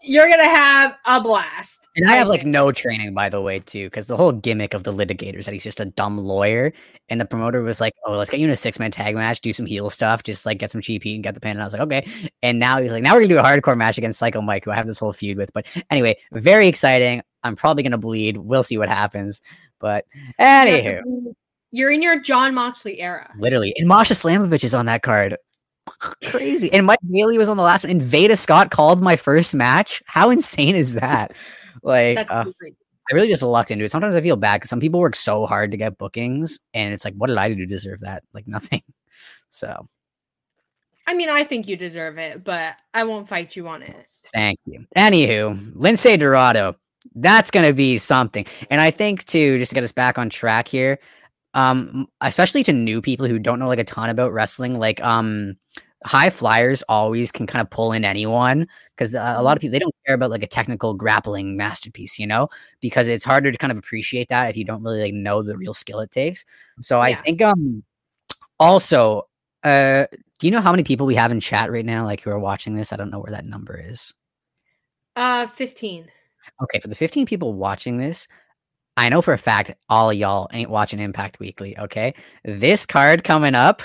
You're gonna have a blast. And I have like no training, by the way, too, because the whole gimmick of the litigator is that he's just a dumb lawyer. And the promoter was like, "Oh, let's get you in a six man tag match, do some heel stuff, just like get some cheap heat and get the pin." And I was like, "Okay." And now he's like, "Now we're gonna do a hardcore match against Psycho Mike, who I have this whole feud with." But anyway, very exciting. I'm probably gonna bleed. We'll see what happens. But anywho, You're in your Jon Moxley era. literally, and Masha Slamovich is on that card. Crazy. And Mike Bailey was on the last one. And Veda Scott called my first match. How insane is that? Like, uh. I really just lucked into it. Sometimes I feel bad because some people work so hard to get bookings, and it's like, what did I do to deserve that? Like nothing. So I mean, I think you deserve it, but I won't fight you on it. thank you. Anywho, Lince Dorado, that's gonna be something. And I think too, just to get us back on track here, um, especially to new people who don't know like a ton about wrestling, like um high flyers always can kind of pull in anyone because uh, a lot of people they don't care about like a technical grappling masterpiece you know? Because it's harder to kind of appreciate that if you don't really like know the real skill it takes. So i think um also uh do you know how many people we have in chat right now like who are watching this? I don't know where that number is. Uh, 15. okay for the 15 people watching this i know for a fact all y'all ain't watching impact weekly okay? This card coming up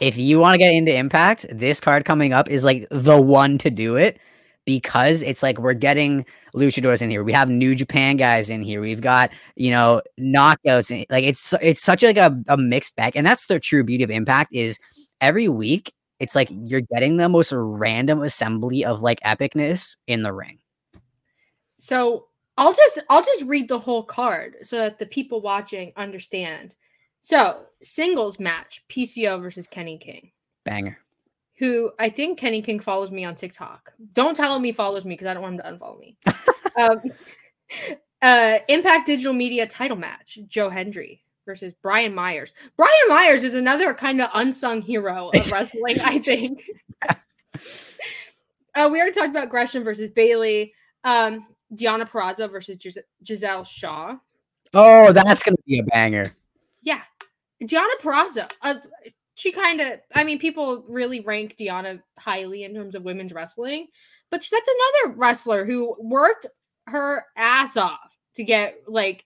if you want to get into impact this card coming up is like the one to do it because it's like we're getting luchadors in here. We have new japan guys in here. We've got you know knockouts in, like it's it's such like a, a mixed bag. And that's the true beauty of impact is every week it's like you're getting the most random assembly of like epicness in the ring. So I'll just I'll just read the whole card so that the people watching understand. So singles match PCO versus Kenny King, banger who I think Kenny King follows me on TikTok. Don't tell him he follows me because I don't want him to unfollow me. um, uh, Impact Digital Media title match: Joe Hendry versus Brian Myers. Brian Myers is another kind of unsung hero of wrestling, I think. uh, we already talked about Gresham versus Bailey. Um, Deonna Purrazzo versus Gis- Giselle Shaw. oh that's gonna be a banger Yeah, Deonna Purrazzo. Uh, she kind of. I mean, people really rank Deonna highly in terms of women's wrestling, but that's another wrestler who worked her ass off to get like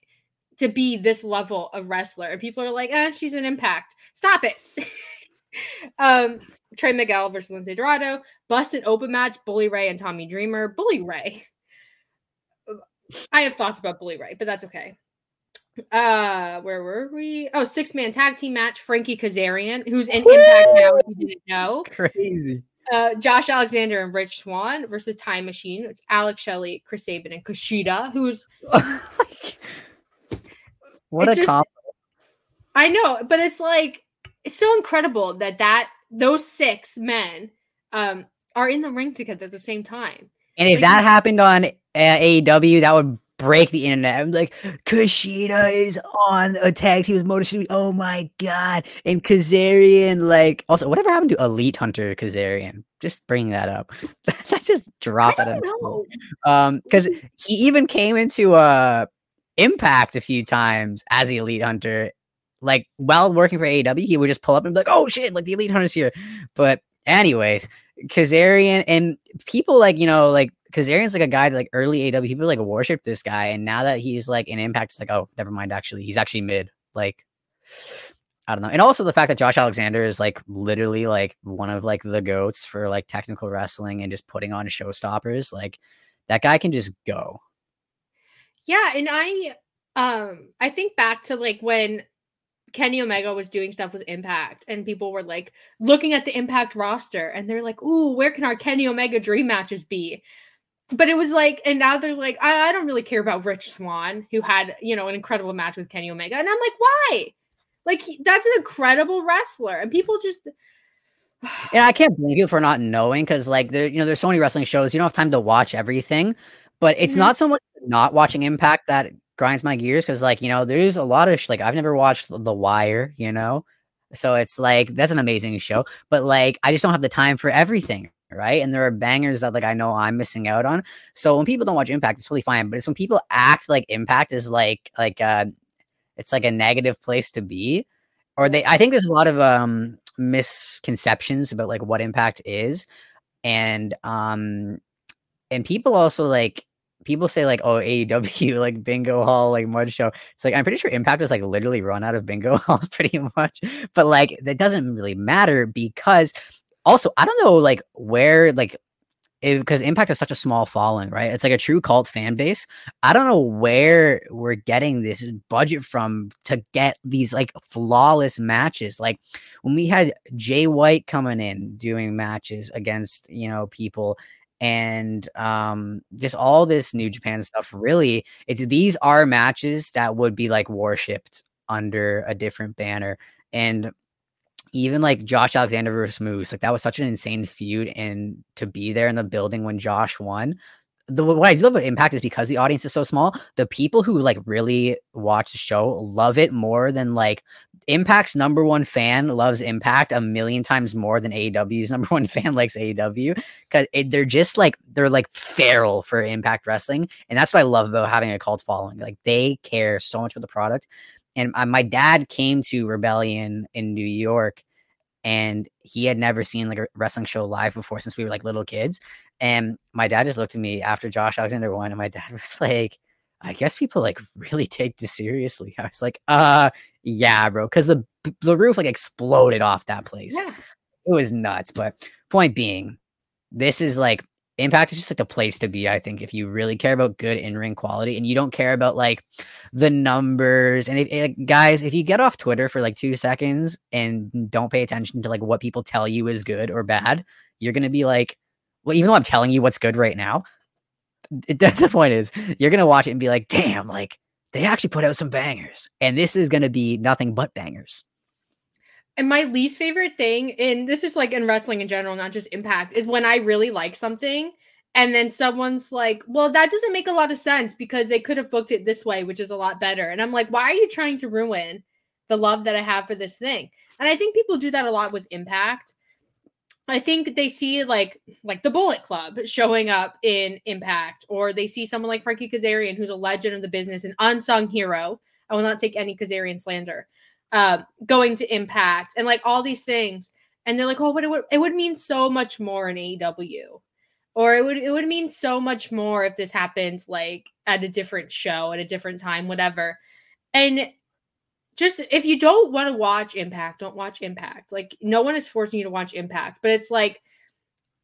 to be this level of wrestler, and people are like, "eh, she's an impact." Stop it. um, Trey Miguel versus Lince Dorado, busted open match, Bully Ray and Tommy Dreamer. Bully Ray. I have thoughts about Bully Ray, but that's okay. Uh, where were we? Oh, six man tag team match. Frankie Kazarian, who's in Impact now, if you didn't know. crazy uh, Josh Alexander and Rich Swann versus Time Machine. It's Alex Shelley, Chris Sabin, and Kushida, who's what a just-. I know, but it's like it's so incredible that that those six men um are in the ring together at the same time. And if that happened on uh, AEW, that would break the internet. I'm like, Kushida is on a tag team with Motor. Oh my god! And Kazarian, like, also, whatever happened to Elite Hunter Kazarian? Just bring that up. that just drop it. I don't know. um because he even came into uh impact a few times as the elite hunter like while working for AEW he would just pull up and be like oh shit like the elite hunter's here but anyways Kazarian and people like you know like Kazarian's like a guy that like early AW people like worship this guy and now that he's like in impact it's like oh never mind actually he's actually mid like I don't know. And also the fact that Josh Alexander is like literally like one of like the goats for like technical wrestling and just putting on showstoppers. Like that guy can just go. Yeah, and I um I think back to like when Kenny Omega was doing stuff with Impact and people were like looking at the Impact roster and they're like, "Ooh, where can our Kenny Omega dream matches be?" But it was like, and now they're like, I, I don't really care about Rich Swann, who had, you know, an incredible match with Kenny Omega. And I'm like, why? Like, he, that's an incredible wrestler. And people just, And I can't blame you for not knowing because like there, you know, there's so many wrestling shows, you don't have time to watch everything. But it's Mhm. not so much not watching Impact that grinds my gears because like, you know, there's a lot of sh- like I've never watched The Wire, you know. So it's like that's an amazing show. But like I just don't have the time for everything. Right. And there are bangers that like I know I'm missing out on. So when people don't watch Impact, it's totally fine. But it's when people act like Impact is like like uh it's like a negative place to be. Or they I think there's a lot of um misconceptions about like what impact is. And um and people also like people say like oh AEW like bingo hall like mud show. It's like I'm pretty sure Impact was like literally run out of bingo halls pretty much. But like that doesn't really matter because also I don't know like where like because Impact is such a small following, right? It's like a true cult fan base. I don't know where we're getting this budget from to get these like flawless matches. Like when we had Jay White coming in doing matches against, you know, people and um just all this New Japan stuff really it's these are matches that would be like worshipped under a different banner and even like Josh Alexander versus Moose, like that was such an insane feud, and to be there in the building when Josh won. The what I love about Impact is because the audience is so small. The people who like really watch the show love it more than like Impact's number one fan loves Impact a million times more than AEW's number one fan likes AEW because they're just like they're like feral for Impact Wrestling, and that's what I love about having a cult following. Like they care so much for the product, and uh, my dad came to Rebellion in New York and he had never seen like a wrestling show live before since we were like little kids. And my dad just looked at me after Josh Alexander won, and my dad was like, I guess people like really take this seriously. I was like, uh, yeah, bro. Cause the the roof like exploded off that place. yeah. It was nuts. But point being, this is like Impact is just like the place to be, I think, if you really care about good in ring quality and you don't care about like the numbers. And if, eh, guys, if you get off Twitter for like two seconds and don't pay attention to like what people tell you is good or bad, you're going to be like, well, even though I'm telling you what's good right now, the point is you're to watch it and be like, damn, like they actually put out some bangers. And this is to be nothing but bangers. And my least favorite thing, and this is like in wrestling in general, not just impact, is when I really like something and then someone's like, well, that doesn't make a lot of sense because they could have booked it this way, which is a lot better. And I'm like, why are you trying to ruin the love that I have for this thing? And I think people do that a lot with impact. I think they see like like the Bullet Club showing up in Impact, or they see someone like Frankie Kazarian, who's a legend of the business, an unsung hero. I will not take any Kazarian slander um, going to impact and like all these things. And they're like, oh, but it would it would mean so much more in AEW. Or it would it would mean so much more if this happened like at a different show at a different time, whatever. And just if you don't want to watch Impact, don't watch Impact. Like no one is forcing you to watch Impact, but it's like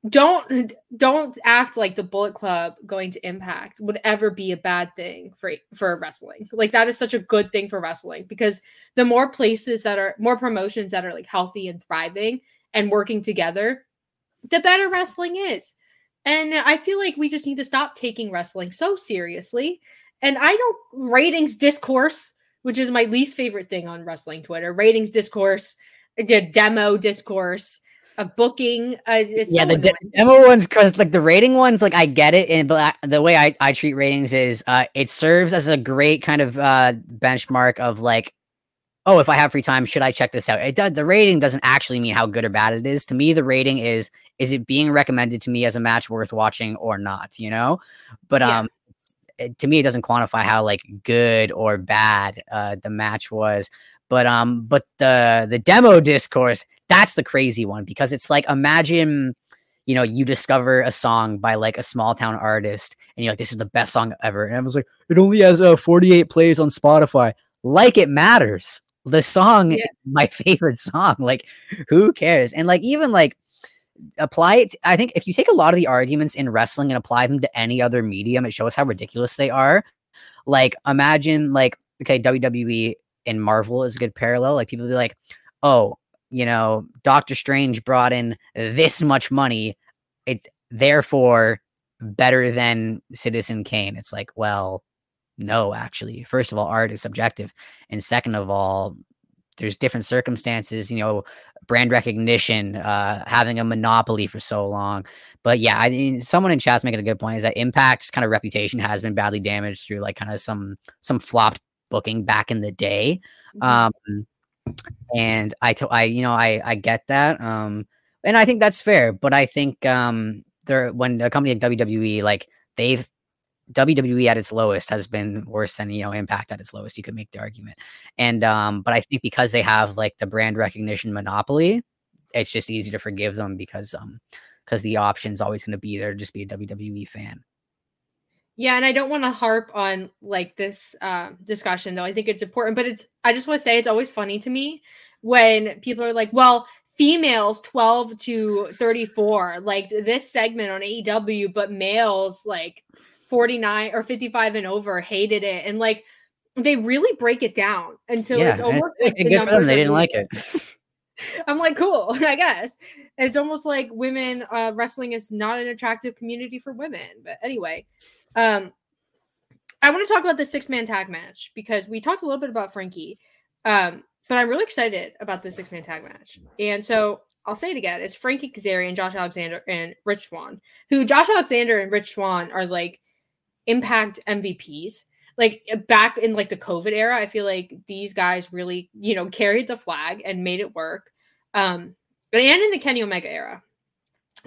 don't don't act like the Bullet Club going to Impact would ever be a bad thing for for wrestling. Like that is such a good thing for wrestling because the more places that are more promotions that are like healthy and thriving and working together, the better wrestling is. And I feel like we just need to stop taking wrestling so seriously. And I don't ratings discourse, which is my least favorite thing on wrestling Twitter. Ratings discourse, the demo discourse, a booking. Uh, it's yeah, so the de- demo ones, because like the rating ones, like I get it, and but I, the way I, I treat ratings is, uh, it serves as a great kind of uh benchmark of like, oh, if I have free time, should I check this out? It does. The rating doesn't actually mean how good or bad it is. To me, the rating is is it being recommended to me as a match worth watching or not? You know, but Yeah. um. To me, it doesn't quantify how like good or bad uh, the match was, but um, but the the demo discourse that's the crazy one because it's like imagine you know you discover a song by like a small town artist and you're like this is the best song ever and I was like it only has uh, 48 plays on Spotify. Like it matters. The song Yeah. is my favorite song. Like who cares? And like even like apply it I think if you take a lot of the arguments in wrestling and apply them to any other medium it shows how ridiculous they are like imagine like okay WWE and Marvel is a good parallel like people be like oh you know, Doctor Strange brought in this much money. It's therefore better than Citizen Kane. It's like, well, no, actually. First of all, art is subjective. And second of all, there's different circumstances, you know, brand recognition, uh, having a monopoly for so long. But yeah, I mean, someone in chat's making a good point is that Impact's kind of reputation has been badly damaged through like kind of some some flopped booking back in the day. Mhm. Um, and I, to, I, you know, I, I get that. Um, and I think that's fair. But I think um, there when a company like WWE, like they've WWE at its lowest has been worse than you know Impact at its lowest. You could make the argument, and um, but I think because they have like the brand recognition monopoly, it's just easy to forgive them because um because the option's always going to be there. Just be a WWE fan. Yeah, and I don't want to harp on like this uh, discussion though. I think it's important, but it's I just want to say it's always funny to me when people are like, "Well, females 12 to 34 like this segment on AEW, but males like 49 or 55 and over hated it." And like they really break it down until yeah, it's and almost like and the good for them. They didn't like it. I'm like, cool, I guess. It's almost like women uh, wrestling is not an attractive community for women. But anyway, um, I want to talk about the six man tag match because we talked a little bit about Frankie, um, but I'm really excited about the six man tag match. And so I'll say it again: it's Frankie Kazarian, Josh Alexander, and Rich Swann. Who Josh Alexander and Rich Swann are like Impact MVPs. Like uh, back in like the COVID era, I feel like these guys really, you know, carried the flag and made it work. Um, and in the Kenny Omega era.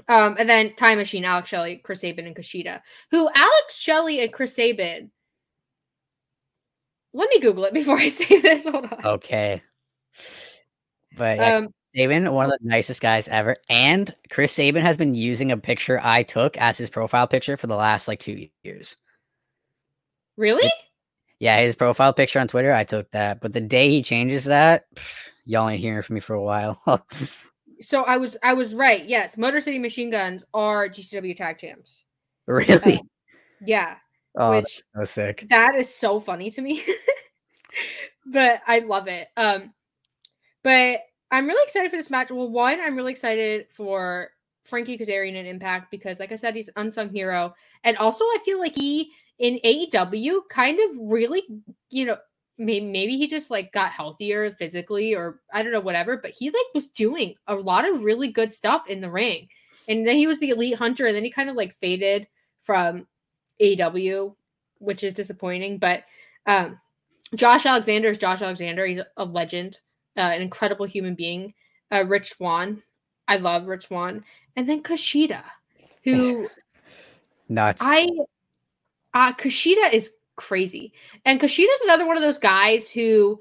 Um, and then Time Machine, Alex Shelley, Chris Sabin, and Kushida. Who Alex Shelley and Chris Sabin. Let me Google it before I say this. Hold on. Okay. But yeah, Um, Sabin, one of the nicest guys ever. And Chris Sabin has been using a picture I took as his profile picture for the last like two years. Really? Yeah, his profile picture on Twitter, I took that. But the day he changes that, pff, y'all ain't hearing from me for a while. So I was I was right. Yes, Motor City Machine Guns are GCW tag champs. really? Yeah, oh, which so sick. that is so funny to me. but I love it. Um, but I'm really excited for this match. Well, one, I'm really excited for Frankie Kazarian and Impact because, like I said, he's an unsung hero, and also I feel like he in AEW kind of really, you know, maybe maybe he just like got healthier physically or I don't know whatever, but he like was doing a lot of really good stuff in the ring, and then he was the elite hunter, and then he kind of like faded from AEW, which is disappointing. But um, Josh Alexander is Josh Alexander. He's a legend, uh, an incredible human being. Uh, Rich Swann, I love Rich Swann, and then Kushida, who Nuts. I uh Kushida is crazy. And Kushida is another one of those guys who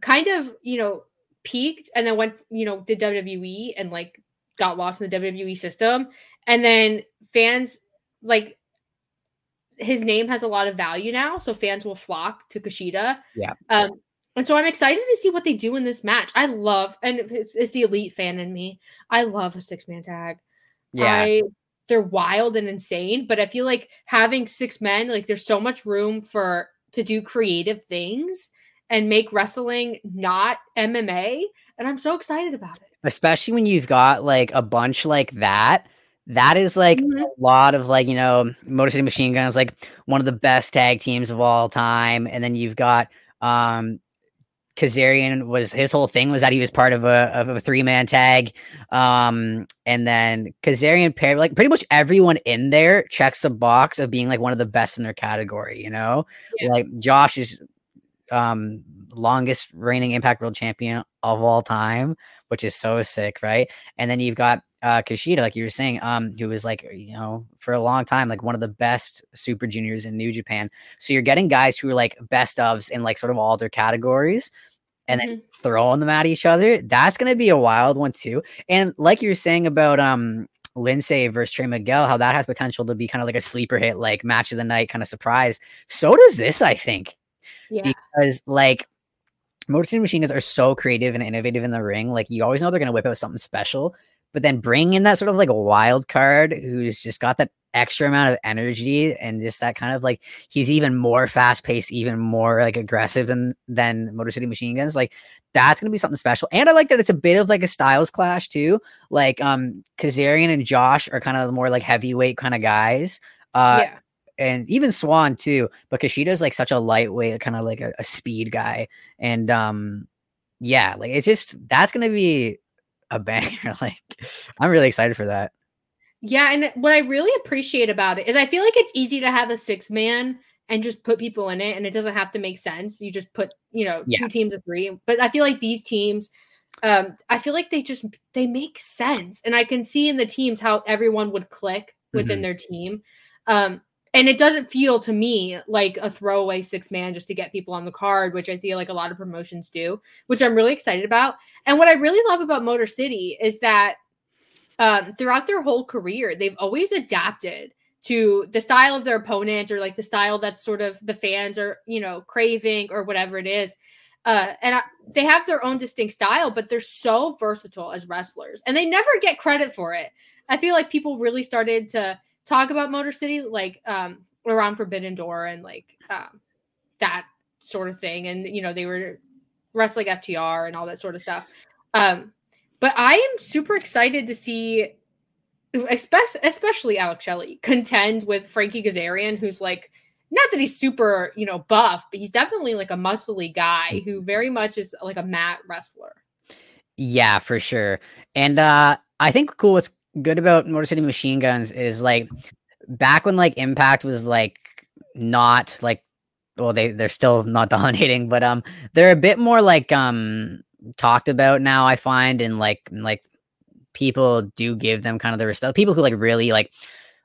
kind of, you know, peaked and then went, you know, did WWE and like got lost in the WWE system. And then fans like his name has a lot of value now, so fans will flock to Kushida. Yeah. Um and so I'm excited to see what they do in this match. I love and it's, it's the elite fan in me. I love a six man tag. yeah. I, they're wild and insane, but I feel like having six men, like there's so much room for to do creative things and make wrestling not MMA, and I'm so excited about it. especially when you've got like a bunch like that. That is like Mhm. a lot of like, you know, Motor City Machine Guns, like one of the best tag teams of all time. And then you've got um Kazarian was his whole thing was that he was part of a of a three man tag. Um, and then Kazarian pair like pretty much everyone in there checks a box of being like one of the best in their category, you know? Yeah. Like Josh is um longest reigning impact world champion of all time, which is so sick, right? And then you've got uh Kushida, like you were saying, um, who was like, you know, for a long time, like one of the best super juniors in New Japan. So you're getting guys who are like best ofs in like sort of all their categories and then throwing them at each other. That's gonna be a wild one too. And like you were saying about um Lince versus Trey Miguel, how that has potential to be kind of like a sleeper hit, like match of the night kind of surprise. So does this, I think Yeah. because like Motor City Machine Guns are so creative and innovative in the ring. Like you always know they're gonna whip out something special, but then bring in that sort of like a wild card who's just got that extra amount of energy and just that kind of like he's even more fast paced, even more like aggressive than than Motor City Machine Guns. Like that's gonna be something special. And I like that it's a bit of like a styles clash too. Like um Kazarian and Josh are kind of more like heavyweight kind of guys. Uh yeah. And even Swann too. But Kushida's like such a lightweight, kind of like a, a speed guy, and um, yeah, like it's just that's gonna be a banger. like, I'm really excited for that. Yeah, and what I really appreciate about it is I feel like it's easy to have a six man and just put people in it, and it doesn't have to make sense. You just put, you know, Yeah. two teams of three. But I feel like these teams, um, I feel like they just they make sense, and I can see in the teams how everyone would click within Mhm. their team. Um, and it doesn't feel to me like a throwaway six man just to get people on the card, which I feel like a lot of promotions do, which I'm really excited about. And what I really love about Motor City is that um, throughout their whole career, they've always adapted to the style of their opponent or like the style that's sort of the fans are, you know, craving or whatever it is. Uh, and I, they have their own distinct style, but they're so versatile as wrestlers and they never get credit for it. I feel like people really started to talk about Motor City like um, around Forbidden Door and like um, that sort of thing. And, you know, they were wrestling FTR and all that sort of stuff. Um, but I am super excited to see, especially, Alex Shelley contend with Frankie Kazarian, who's like, not that he's super, you know, buff, but he's definitely like a muscly guy who very much is like a mat wrestler. Yeah, for sure. And uh, I think cool. What's good about Motor City Machine Guns is like back when like Impact was like not like well they they're still not dominating, but um they're a bit more like um talked about now. I find and like like people do give them kind of the respect. People who like really like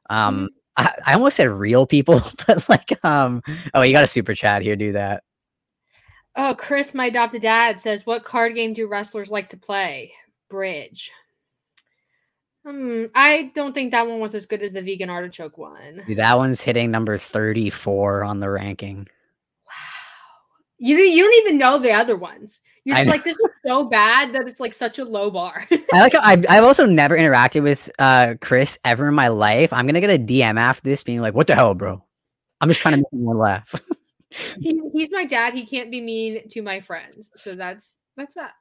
um I, I almost said real people, but like um oh you got a super chat here. Do that. Oh, Chris, my adopted dad says, "What card game do wrestlers like to play? Bridge." Hmm, I don't think that one was as good as the vegan artichoke one. Dude, that one's hitting number thirty four on the ranking. Wow. You you don't even know the other ones. You're just like this is so bad that it's like such a low bar. I like. how I've I've also never interacted with uh Chris ever in my life. I'm gonna get a DM after this, being like, "What the hell, bro? I'm just trying to make one laugh." he's, he's my dad. He can't be mean to my friends. So that's that's that.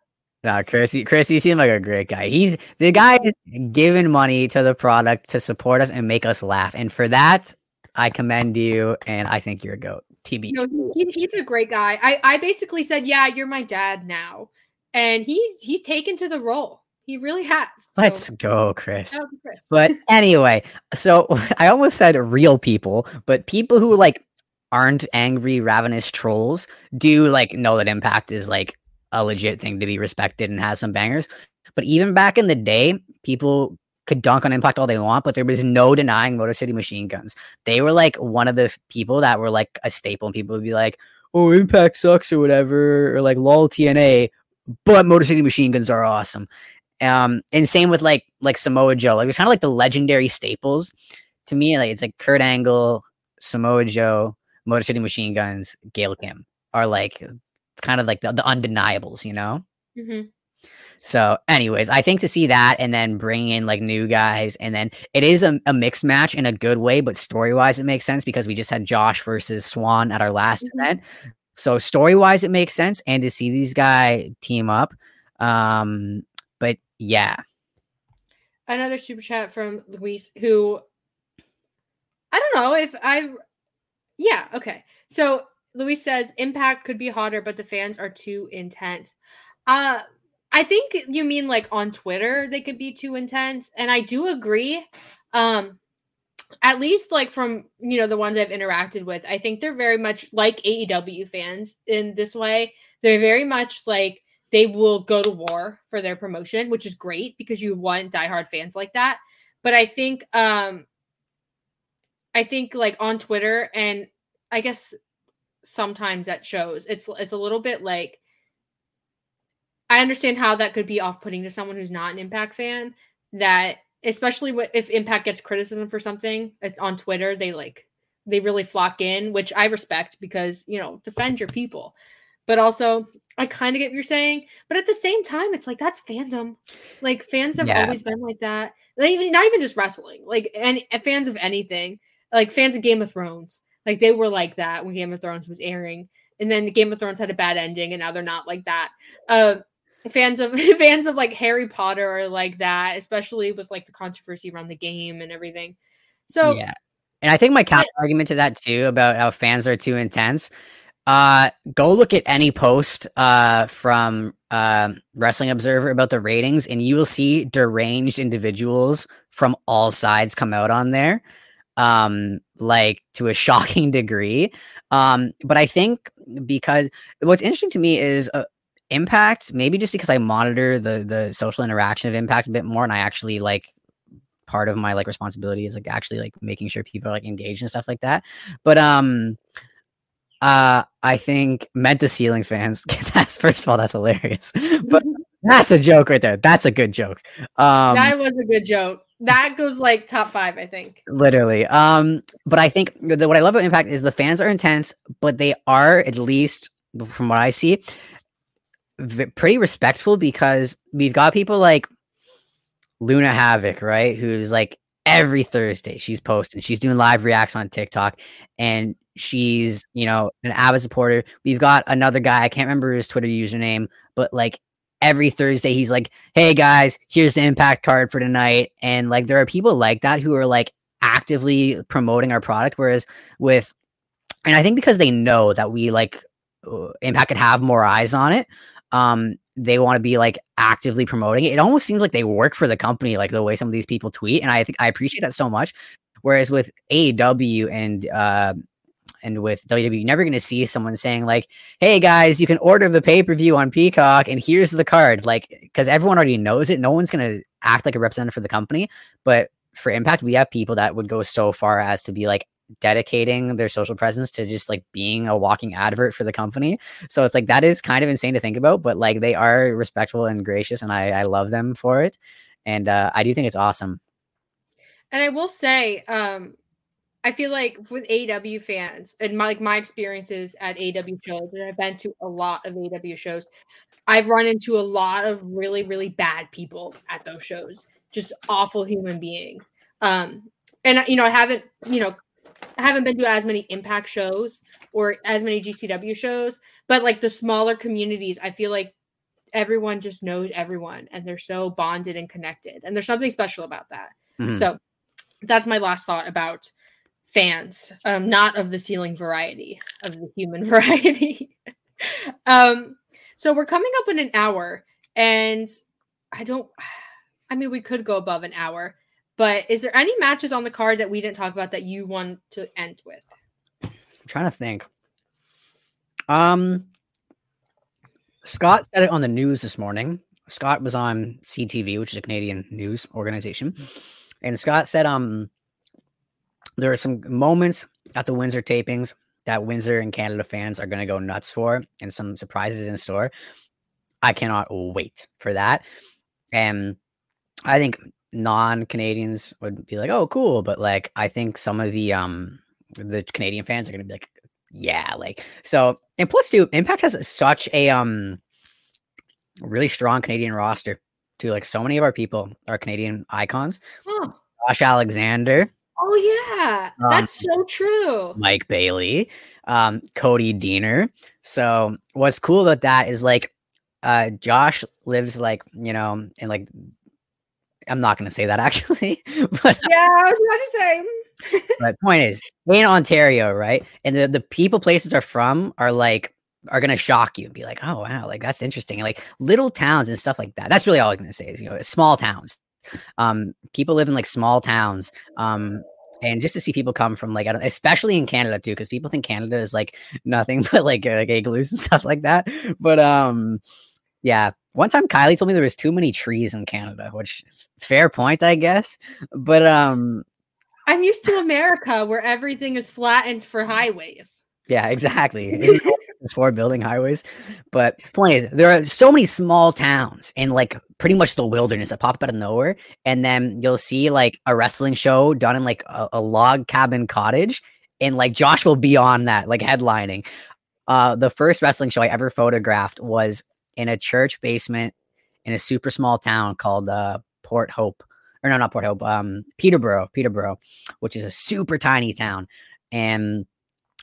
Nah, Chris, you- Chris, you seem like a great guy. He's the guy is giving money to the product to support us and make us laugh, and for that, I commend you. And I think you're a goat. TB. No, he, he's a great guy. I I basically said, "Yeah, you're my dad now," and he's he's taken to the role. He really has. So, Let's go, Chris. shout Chris. But anyway, so I almost said real people, but people who like aren't angry, ravenous trolls do like know that Impact is like a legit thing to be respected and has some bangers. But even back in the day, people could dunk on Impact all they want, but there was no denying Motor City Machine Guns. They were like one of the people that were like a staple, and people would be like, "Oh, Impact sucks" or whatever, or like "lol TNA," but Motor City Machine Guns are awesome. Um, and same with like like Samoa Joe. Like it's kind of like the legendary staples to me. Like it's like Kurt Angle, Samoa Joe, Motor City Machine Guns, Gail Kim are like kind of like the, the undeniables, you know. Mhm. So, anyways, I think to see that and then bring in like new guys, and then it is a, a mixed match in a good way, but story wise, it makes sense because we just had Josh versus Swann at our last Mhm. event. So, story wise, it makes sense. And to see these guys team up, um, but yeah. Another super chat from Luis, who I don't know if I. Yeah. Okay. So Luis says Impact could be hotter, but the fans are too intense. Uh, I think you mean like on Twitter they could be too intense, and I do agree. Um, at least like from you know the ones I've interacted with, I think they're very much like AEW fans in this way. They're very much like they will go to war for their promotion, which is great because you want diehard fans like that. But I think um I think like on Twitter and I guess sometimes at shows, it's it's a little bit like I understand how that could be off-putting to someone who's not an Impact fan. That especially if Impact gets criticism for something it's on Twitter, they like they really flock in, which I respect because you know defend your people. But also, I kind of get what you're saying. But at the same time, it's like that's fandom. Like fans have yeah. always been like that. Not even, not even just wrestling. Like and fans of anything. Like fans of Game of Thrones. Like they were like that when Game of Thrones was airing, and then Game of Thrones had a bad ending, and now they're not like that. Uh, fans of fans of like Harry Potter are like that, especially with like the controversy around the game and everything. So yeah, and I think my counter argument to that too about how fans are too intense. Uh, go look at any post uh from uh, Wrestling Observer about the ratings, and you will see deranged individuals from all sides come out on there, um, like to a shocking degree. Um, but I think because what's interesting to me is uh, impact maybe just because i monitor the the social interaction of impact a bit more and i actually like part of my like responsibility is like actually like making sure people are like engaged and stuff like that but um uh i think meant to ceiling fans first of all that's hilarious but that's a joke right there. That's a good joke. Um that was a good joke. That goes like top five i think. Literally. Um but i think the, what i love about impact is the fans are intense but they are at least from what i see v- pretty respectful because we've got people like Luna Havoc, right? Who's like every Thursday she's posting, she's doing live reacts on TikTok, and she's you know an avid supporter. We've got another guy, I can't remember his Twitter username, but like every Thursday he's like, "Hey guys, here's the impact card for tonight," and like there are people like that who are like actively promoting our product, whereas with and I think because they know that we like uh, impact could have more eyes on it um they want to be like actively promoting it. It almost seems like they work for the company, like the way some of these people tweet, and I think I appreciate that so much. Whereas with AEW and uh, and with WWE, you're never going to see someone saying like, "Hey guys, you can order the pay per view on Peacock, and here's the card." Like, because everyone already knows it. No one's going to act like a representative for the company. But for Impact, we have people that would go so far as to be like, dedicating their social presence to just like being a walking advert for the company. So it's like that is kind of insane to think about, but like they are respectful and gracious, and I, I love them for it. And uh, I do think it's awesome. And I will say, um, I feel like with AW fans and my, like my experiences at AW shows, and I've been to a lot of AW shows, I've run into a lot of really, really bad people at those shows, just awful human beings. Um, and you know, I haven't, you know, I haven't been to as many impact shows or as many GCW shows, but like the smaller communities, I feel like everyone just knows everyone and they're so bonded and connected. And there's something special about that. Mm-hmm. So that's my last thought about fans, um, not of the ceiling variety, of the human variety. um, so we're coming up in an hour, and I don't, I mean, we could go above an hour. But is there any matches on the card that we didn't talk about that you want to end with? I'm trying to think. Um, Scott said it on the news this morning. Scott was on CTV, which is a Canadian news organization, and Scott said um there are some moments at the Windsor tapings that Windsor and Canada fans are going to go nuts for, and some surprises in store. I cannot wait for that. And I think non-Canadians would be like, "Oh, cool," but like I think some of the um the Canadian fans are going to be like, "Yeah," like so. And plus, too, Impact has such a um really strong Canadian roster. Too, like so many of our people are Canadian icons. Oh. Josh Alexander. Oh yeah, um, that's so true. Mike Bailey, um, Cody Deaner. So what's cool about that is like uh, Josh lives like you know in like I'm not gonna say that actually, but yeah, I was about to say. but point is in Ontario, right? And the the people places are from are like are gonna shock you and be like, oh wow, like that's interesting. like little towns and stuff like that. That's really all I'm gonna say is you know small towns. Um, people live in like small towns. Um, and just to see people come from like I don't, especially in Canada too, because people think Canada is like nothing but like, uh, like igloos and stuff like that. But um, yeah, one time Kiley told me there was too many trees in Canada, which fair point, I guess. But um, I'm used to America where everything is flattened for highways. Yeah, exactly. it's for building highways. But point is, there are so many small towns in like pretty much the wilderness that pop up out of nowhere, and then you'll see like a wrestling show done in like a, a log cabin cottage, and like Josh will be on that, like headlining. Uh, the first wrestling show I ever photographed was in a church basement in a super small town called uh, Port Hope, or no, not Port Hope, um, Peterborough, Peterborough, which is a super tiny town, and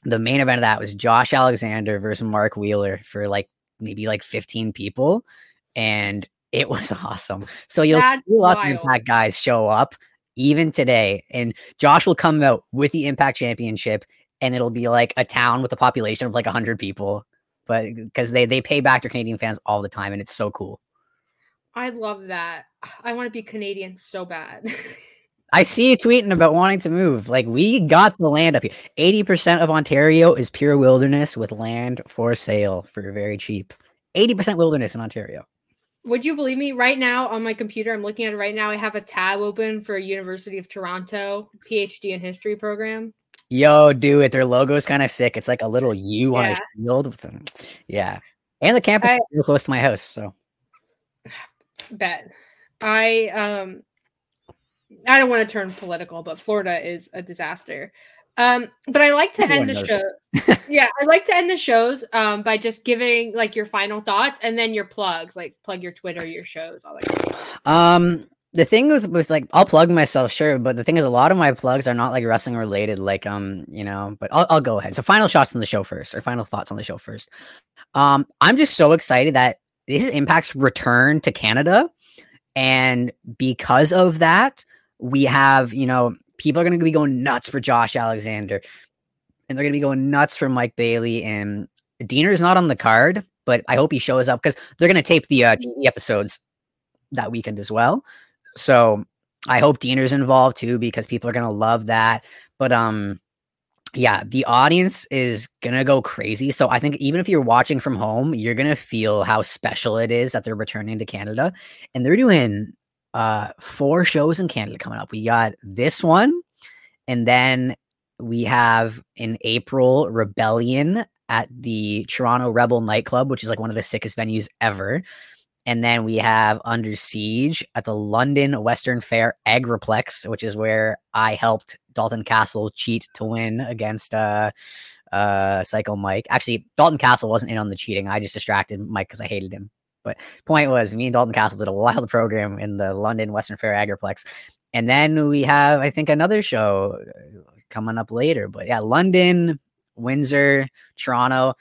the main event of that was Josh Alexander versus Mark Wheeler for like maybe like 15 people. And it was awesome. So you'll see lots wild. of impact guys show up even today. And Josh will come out with the impact championship and it'll be like a town with a population of like 100 people. But because they, they pay back their Canadian fans all the time and it's so cool. I love that. I want to be Canadian so bad. I see you tweeting about wanting to move. Like we got the land up here. 80% of Ontario is pure wilderness with land for sale for very cheap. 80% wilderness in Ontario. Would you believe me? Right now on my computer, I'm looking at it right now. I have a tab open for University of Toronto PhD in history program. Yo, do it. Their logo is kind of sick. It's like a little U yeah. on a shield with them. Yeah. And the campus I, is close to my house, so bet. I um I don't want to turn political, but Florida is a disaster. Um, but I like to Everyone end the shows. yeah, I like to end the shows um, by just giving like your final thoughts and then your plugs, like plug your Twitter, your shows, all that. Um, the thing with with like I'll plug myself, sure, but the thing is, a lot of my plugs are not like wrestling related, like um, you know. But I'll I'll go ahead. So final shots on the show first, or final thoughts on the show first. Um, I'm just so excited that this is Impact's return to Canada, and because of that we have, you know, people are going to be going nuts for Josh Alexander and they're going to be going nuts for Mike Bailey. And Deaner is not on the card, but I hope he shows up because they're going to tape the uh, TV episodes that weekend as well. So I hope Deaner's involved too because people are going to love that. But, um, yeah, the audience is gonna go crazy. So I think even if you're watching from home, you're gonna feel how special it is that they're returning to Canada. And they're doing uh four shows in Canada coming up. We got this one, and then we have in April Rebellion at the Toronto Rebel nightclub, which is like one of the sickest venues ever. And then we have Under Siege at the London Western Fair Agriplex, which is where I helped Dalton Castle cheat to win against uh uh Psycho Mike. Actually, Dalton Castle wasn't in on the cheating. I just distracted Mike because I hated him. But point was, me and Dalton Castle did a wild program in the London Western Fair Agriplex. And then we have, I think, another show uh, coming up later. But yeah, London, Windsor, Toronto.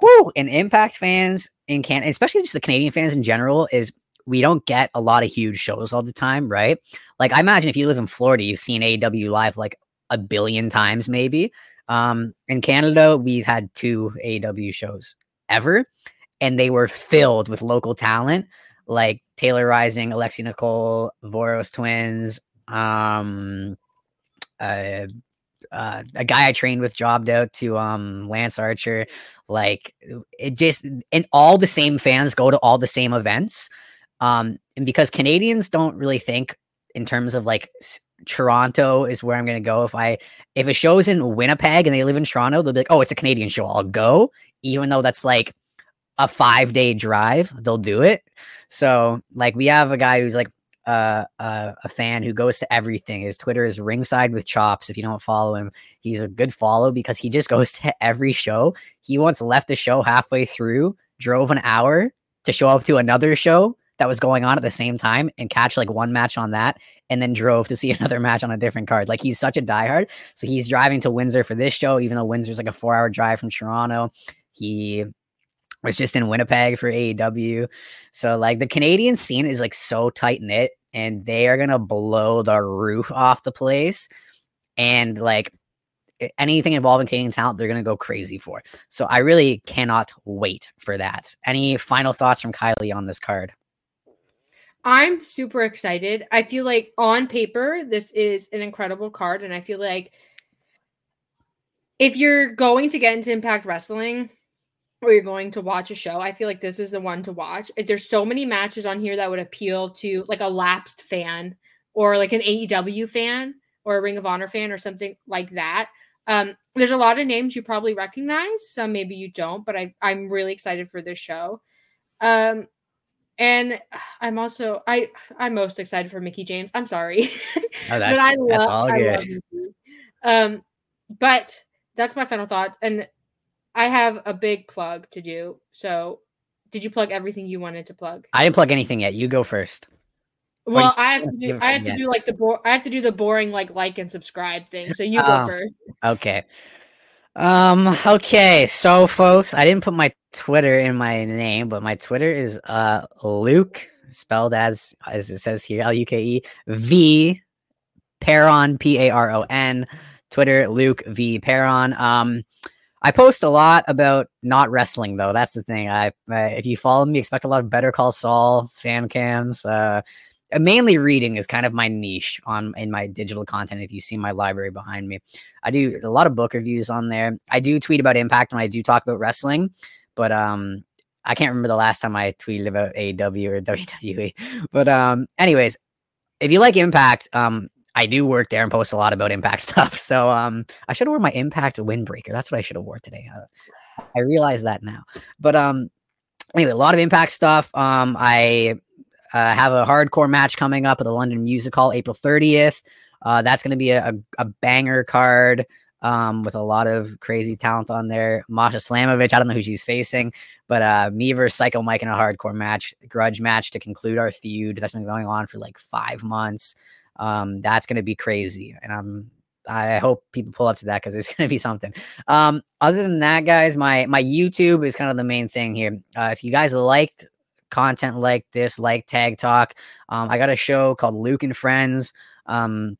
Whoo! And Impact fans in Canada, especially just the Canadian fans in general, is we don't get a lot of huge shows all the time, right? Like I imagine if you live in Florida, you've seen AEW live like a billion times, maybe. Um, in Canada, we've had two AEW shows ever and they were filled with local talent like Taylor Rising, Alexi Nicole, Voros Twins, um, uh, uh, a guy I trained with jobbed out to um Lance Archer. Like it just and all the same fans go to all the same events. Um, and because Canadians don't really think in terms of like Toronto is where I'm gonna go. If I if a show's in Winnipeg and they live in Toronto, they'll be like, oh, it's a Canadian show. I'll go, even though that's like a five day drive, they'll do it. So like we have a guy who's like uh, uh, a fan who goes to everything. His Twitter is ringside with chops. If you don't follow him, he's a good follow because he just goes to every show. He once left the show halfway through, drove an hour to show up to another show that was going on at the same time and catch like one match on that and then drove to see another match on a different card. Like he's such a diehard. So he's driving to Windsor for this show, even though Windsor's like a four hour drive from Toronto. He was just in Winnipeg for AEW. So like the Canadian scene is like so tight knit and they are gonna blow the roof off the place. And like anything involving Canadian talent, they're gonna go crazy for. So I really cannot wait for that. Any final thoughts from Kiley on this card? I'm super excited. I feel like on paper, this is an incredible card, and I feel like if you're going to get into Impact Wrestling or you're going to watch a show, I feel like this is the one to watch. There's so many matches on here that would appeal to like a lapsed fan or like an AEW fan or a Ring of Honor fan or something like that. Um, there's a lot of names you probably recognize, some maybe you don't, but I, I'm really excited for this show. Um, and I'm also I I'm most excited for Mickie James. I'm sorry, oh, but I love, that's all good. um, but that's my final thoughts. And I have a big plug to do. So, did you plug everything you wanted to plug? I didn't plug anything yet. You go first. Well, I have to do. I have to do like the bo- I have to do the boring like like and subscribe thing. So you go oh, first. Okay. Um. Okay. So, folks, I didn't put my Twitter in my name, but my Twitter is uh Luke spelled as as it says here L U K E V Paron P A R O N. Twitter, Luke V Paron. Um, I post a lot about not wrestling though. That's the thing. I, I if you follow me, expect a lot of Better Call Saul fan cams. Uh, mainly reading is kind of my niche on in my digital content. If you see my library behind me, I do a lot of book reviews on there. I do tweet about Impact when I do talk about wrestling, but um, I can't remember the last time I tweeted about AEW or WWE. But um, anyways, if you like Impact, um, I do work there and post a lot about impact stuff. So um, I should have worn my impact windbreaker. That's what I should have wore today. Uh, I realize that now. But um, anyway, a lot of impact stuff. Um, I uh, have a hardcore match coming up at the London Music Hall April 30th. Uh, that's going to be a, a, a, banger card um, with a lot of crazy talent on there. Masha Slamovich, I don't know who she's facing, but uh, me versus Psycho Mike in a hardcore match, grudge match to conclude our feud that's been going on for like five months um, that's going to be crazy. And I'm I hope people pull up to that because it's going to be something. Um, other than that, guys, my my YouTube is kind of the main thing here. Uh, if you guys like content like this, like Tag Talk, um, I got a show called Luke and Friends. Um,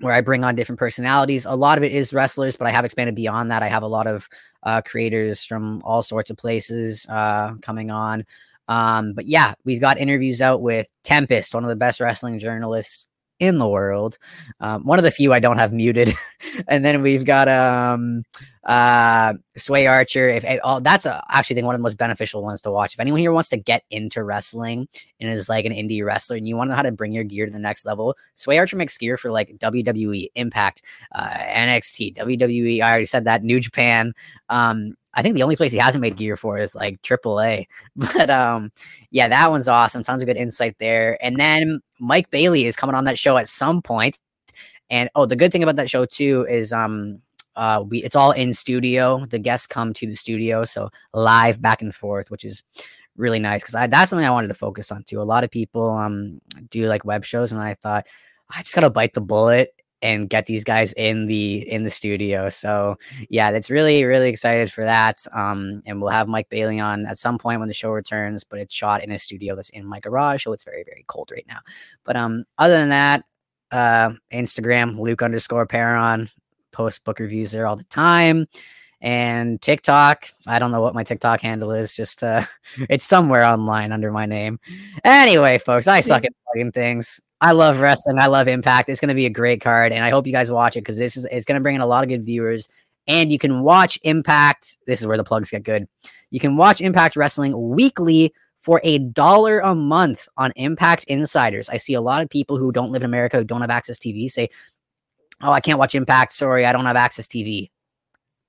where I bring on different personalities. A lot of it is wrestlers, but I have expanded beyond that. I have a lot of uh, creators from all sorts of places uh, coming on. Um, but yeah, we've got interviews out with Tempest, one of the best wrestling journalists in the world. Um, one of the few I don't have muted. and then we've got um uh Sway Archer. If oh, that's a, actually think one of the most beneficial ones to watch. If anyone here wants to get into wrestling and is like an indie wrestler and you want to know how to bring your gear to the next level, Sway Archer makes gear for like WWE, Impact, uh, NXT, WWE. I already said that. New Japan. Um, I think the only place he hasn't made gear for is like AAA. But um, yeah, that one's awesome. Tons of good insight there. And then Mike Bailey is coming on that show at some point. And oh, the good thing about that show too is um uh we it's all in studio. The guests come to the studio, so live back and forth, which is really nice because that's something I wanted to focus on too. A lot of people um do like web shows, and I thought I just gotta bite the bullet and get these guys in the in the studio. So yeah, that's really really excited for that. Um, and we'll have Mike Bailey on at some point when the show returns, but it's shot in a studio that's in my garage, so it's very very cold right now. But um, other than that, uh, Instagram Luke underscore Paron post book reviews there all the time. And TikTok, I don't know what my TikTok handle is. Just uh, it's somewhere online under my name. Anyway, folks, I suck at plugging things. I love wrestling. I love Impact. It's going to be a great card, and I hope you guys watch it because this is it's going to bring in a lot of good viewers. And you can watch Impact. This is where the plugs get good. You can watch Impact Wrestling weekly for a dollar a month on Impact Insiders. I see a lot of people who don't live in America who don't have access to TV say, "Oh, I can't watch Impact. Sorry, I don't have access TV."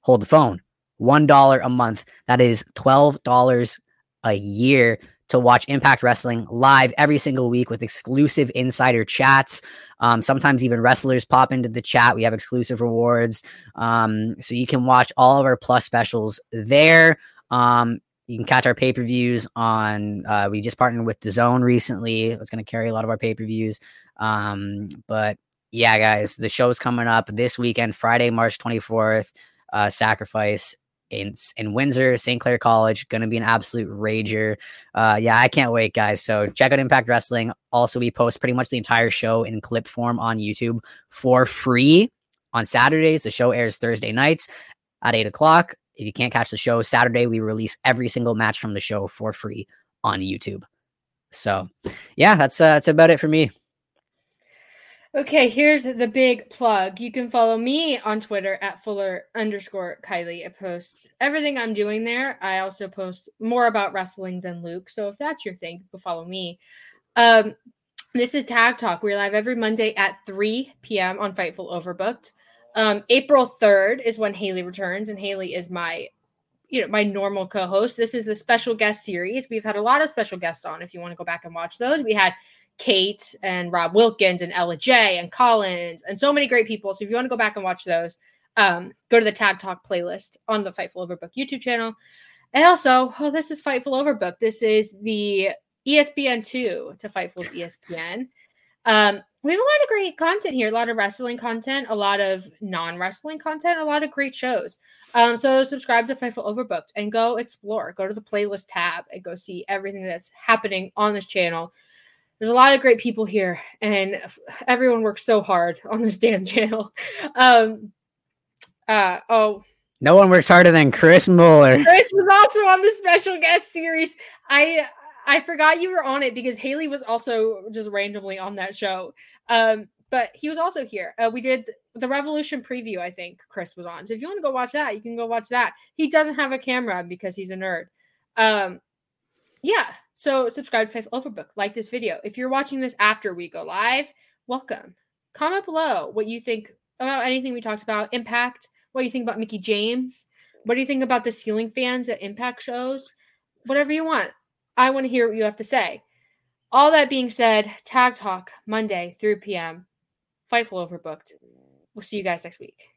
Hold the phone. One dollar a month. That is twelve dollars a year to watch Impact Wrestling live every single week with exclusive insider chats. Um, sometimes even wrestlers pop into the chat. We have exclusive rewards. Um, so you can watch all of our plus specials there. Um, you can catch our pay per views on. Uh, we just partnered with the Zone recently. It's going to carry a lot of our pay per views. Um, but yeah, guys, the show's coming up this weekend, Friday, March 24th. Uh, Sacrifice in in Windsor, St. Clair College. Going to be an absolute rager. Uh, yeah, I can't wait, guys. So check out Impact Wrestling. Also, we post pretty much the entire show in clip form on YouTube for free on Saturdays. The show airs Thursday nights at eight o'clock. If you can't catch the show Saturday, we release every single match from the show for free on YouTube. So, yeah, that's uh, that's about it for me. Okay, here's the big plug. You can follow me on Twitter at Fuller underscore Kiley. I post everything I'm doing there. I also post more about wrestling than Luke. So if that's your thing, follow me. Um, this is Tag Talk. We're live every Monday at 3 p.m. on Fightful Overbooked. Um, April 3rd is when Haley returns, and Haley is my you know my normal co-host. This is the special guest series. We've had a lot of special guests on. If you want to go back and watch those, we had Kate and Rob Wilkins and Ella J and Collins and so many great people. So if you want to go back and watch those, um, go to the Tag Talk playlist on the Fightful Overbook YouTube channel. And also, oh, this is Fightful Overbook. This is the ESPN2 to Fightful's ESPN. Um, we have a lot of great content here, a lot of wrestling content, a lot of non-wrestling content, a lot of great shows. Um, so subscribe to Fightful Overbooked and go explore. Go to the playlist tab and go see everything that's happening on this channel there's a lot of great people here and everyone works so hard on this damn channel. Um uh oh. No one works harder than chris muller. Chris was also on the special guest series. I i forgot you were on it because haley was also just randomly on that show. Um but he was also here. Uh, we did the revolution preview i think chris was on. So if you want to go watch that you can go watch that. He doesn't have a camera because he's a nerd. Um yeah so subscribe to Fightful Overbook, like this video. If you're watching this after we go live, welcome. Comment below what you think about anything we talked about. Impact. What do you think about Mickie James? What do you think about the ceiling fans at Impact shows? Whatever you want. I want to hear what you have to say. All that being said, Tag Talk Monday, 3 p.m. Fightful Overbooked. We'll see you guys next week.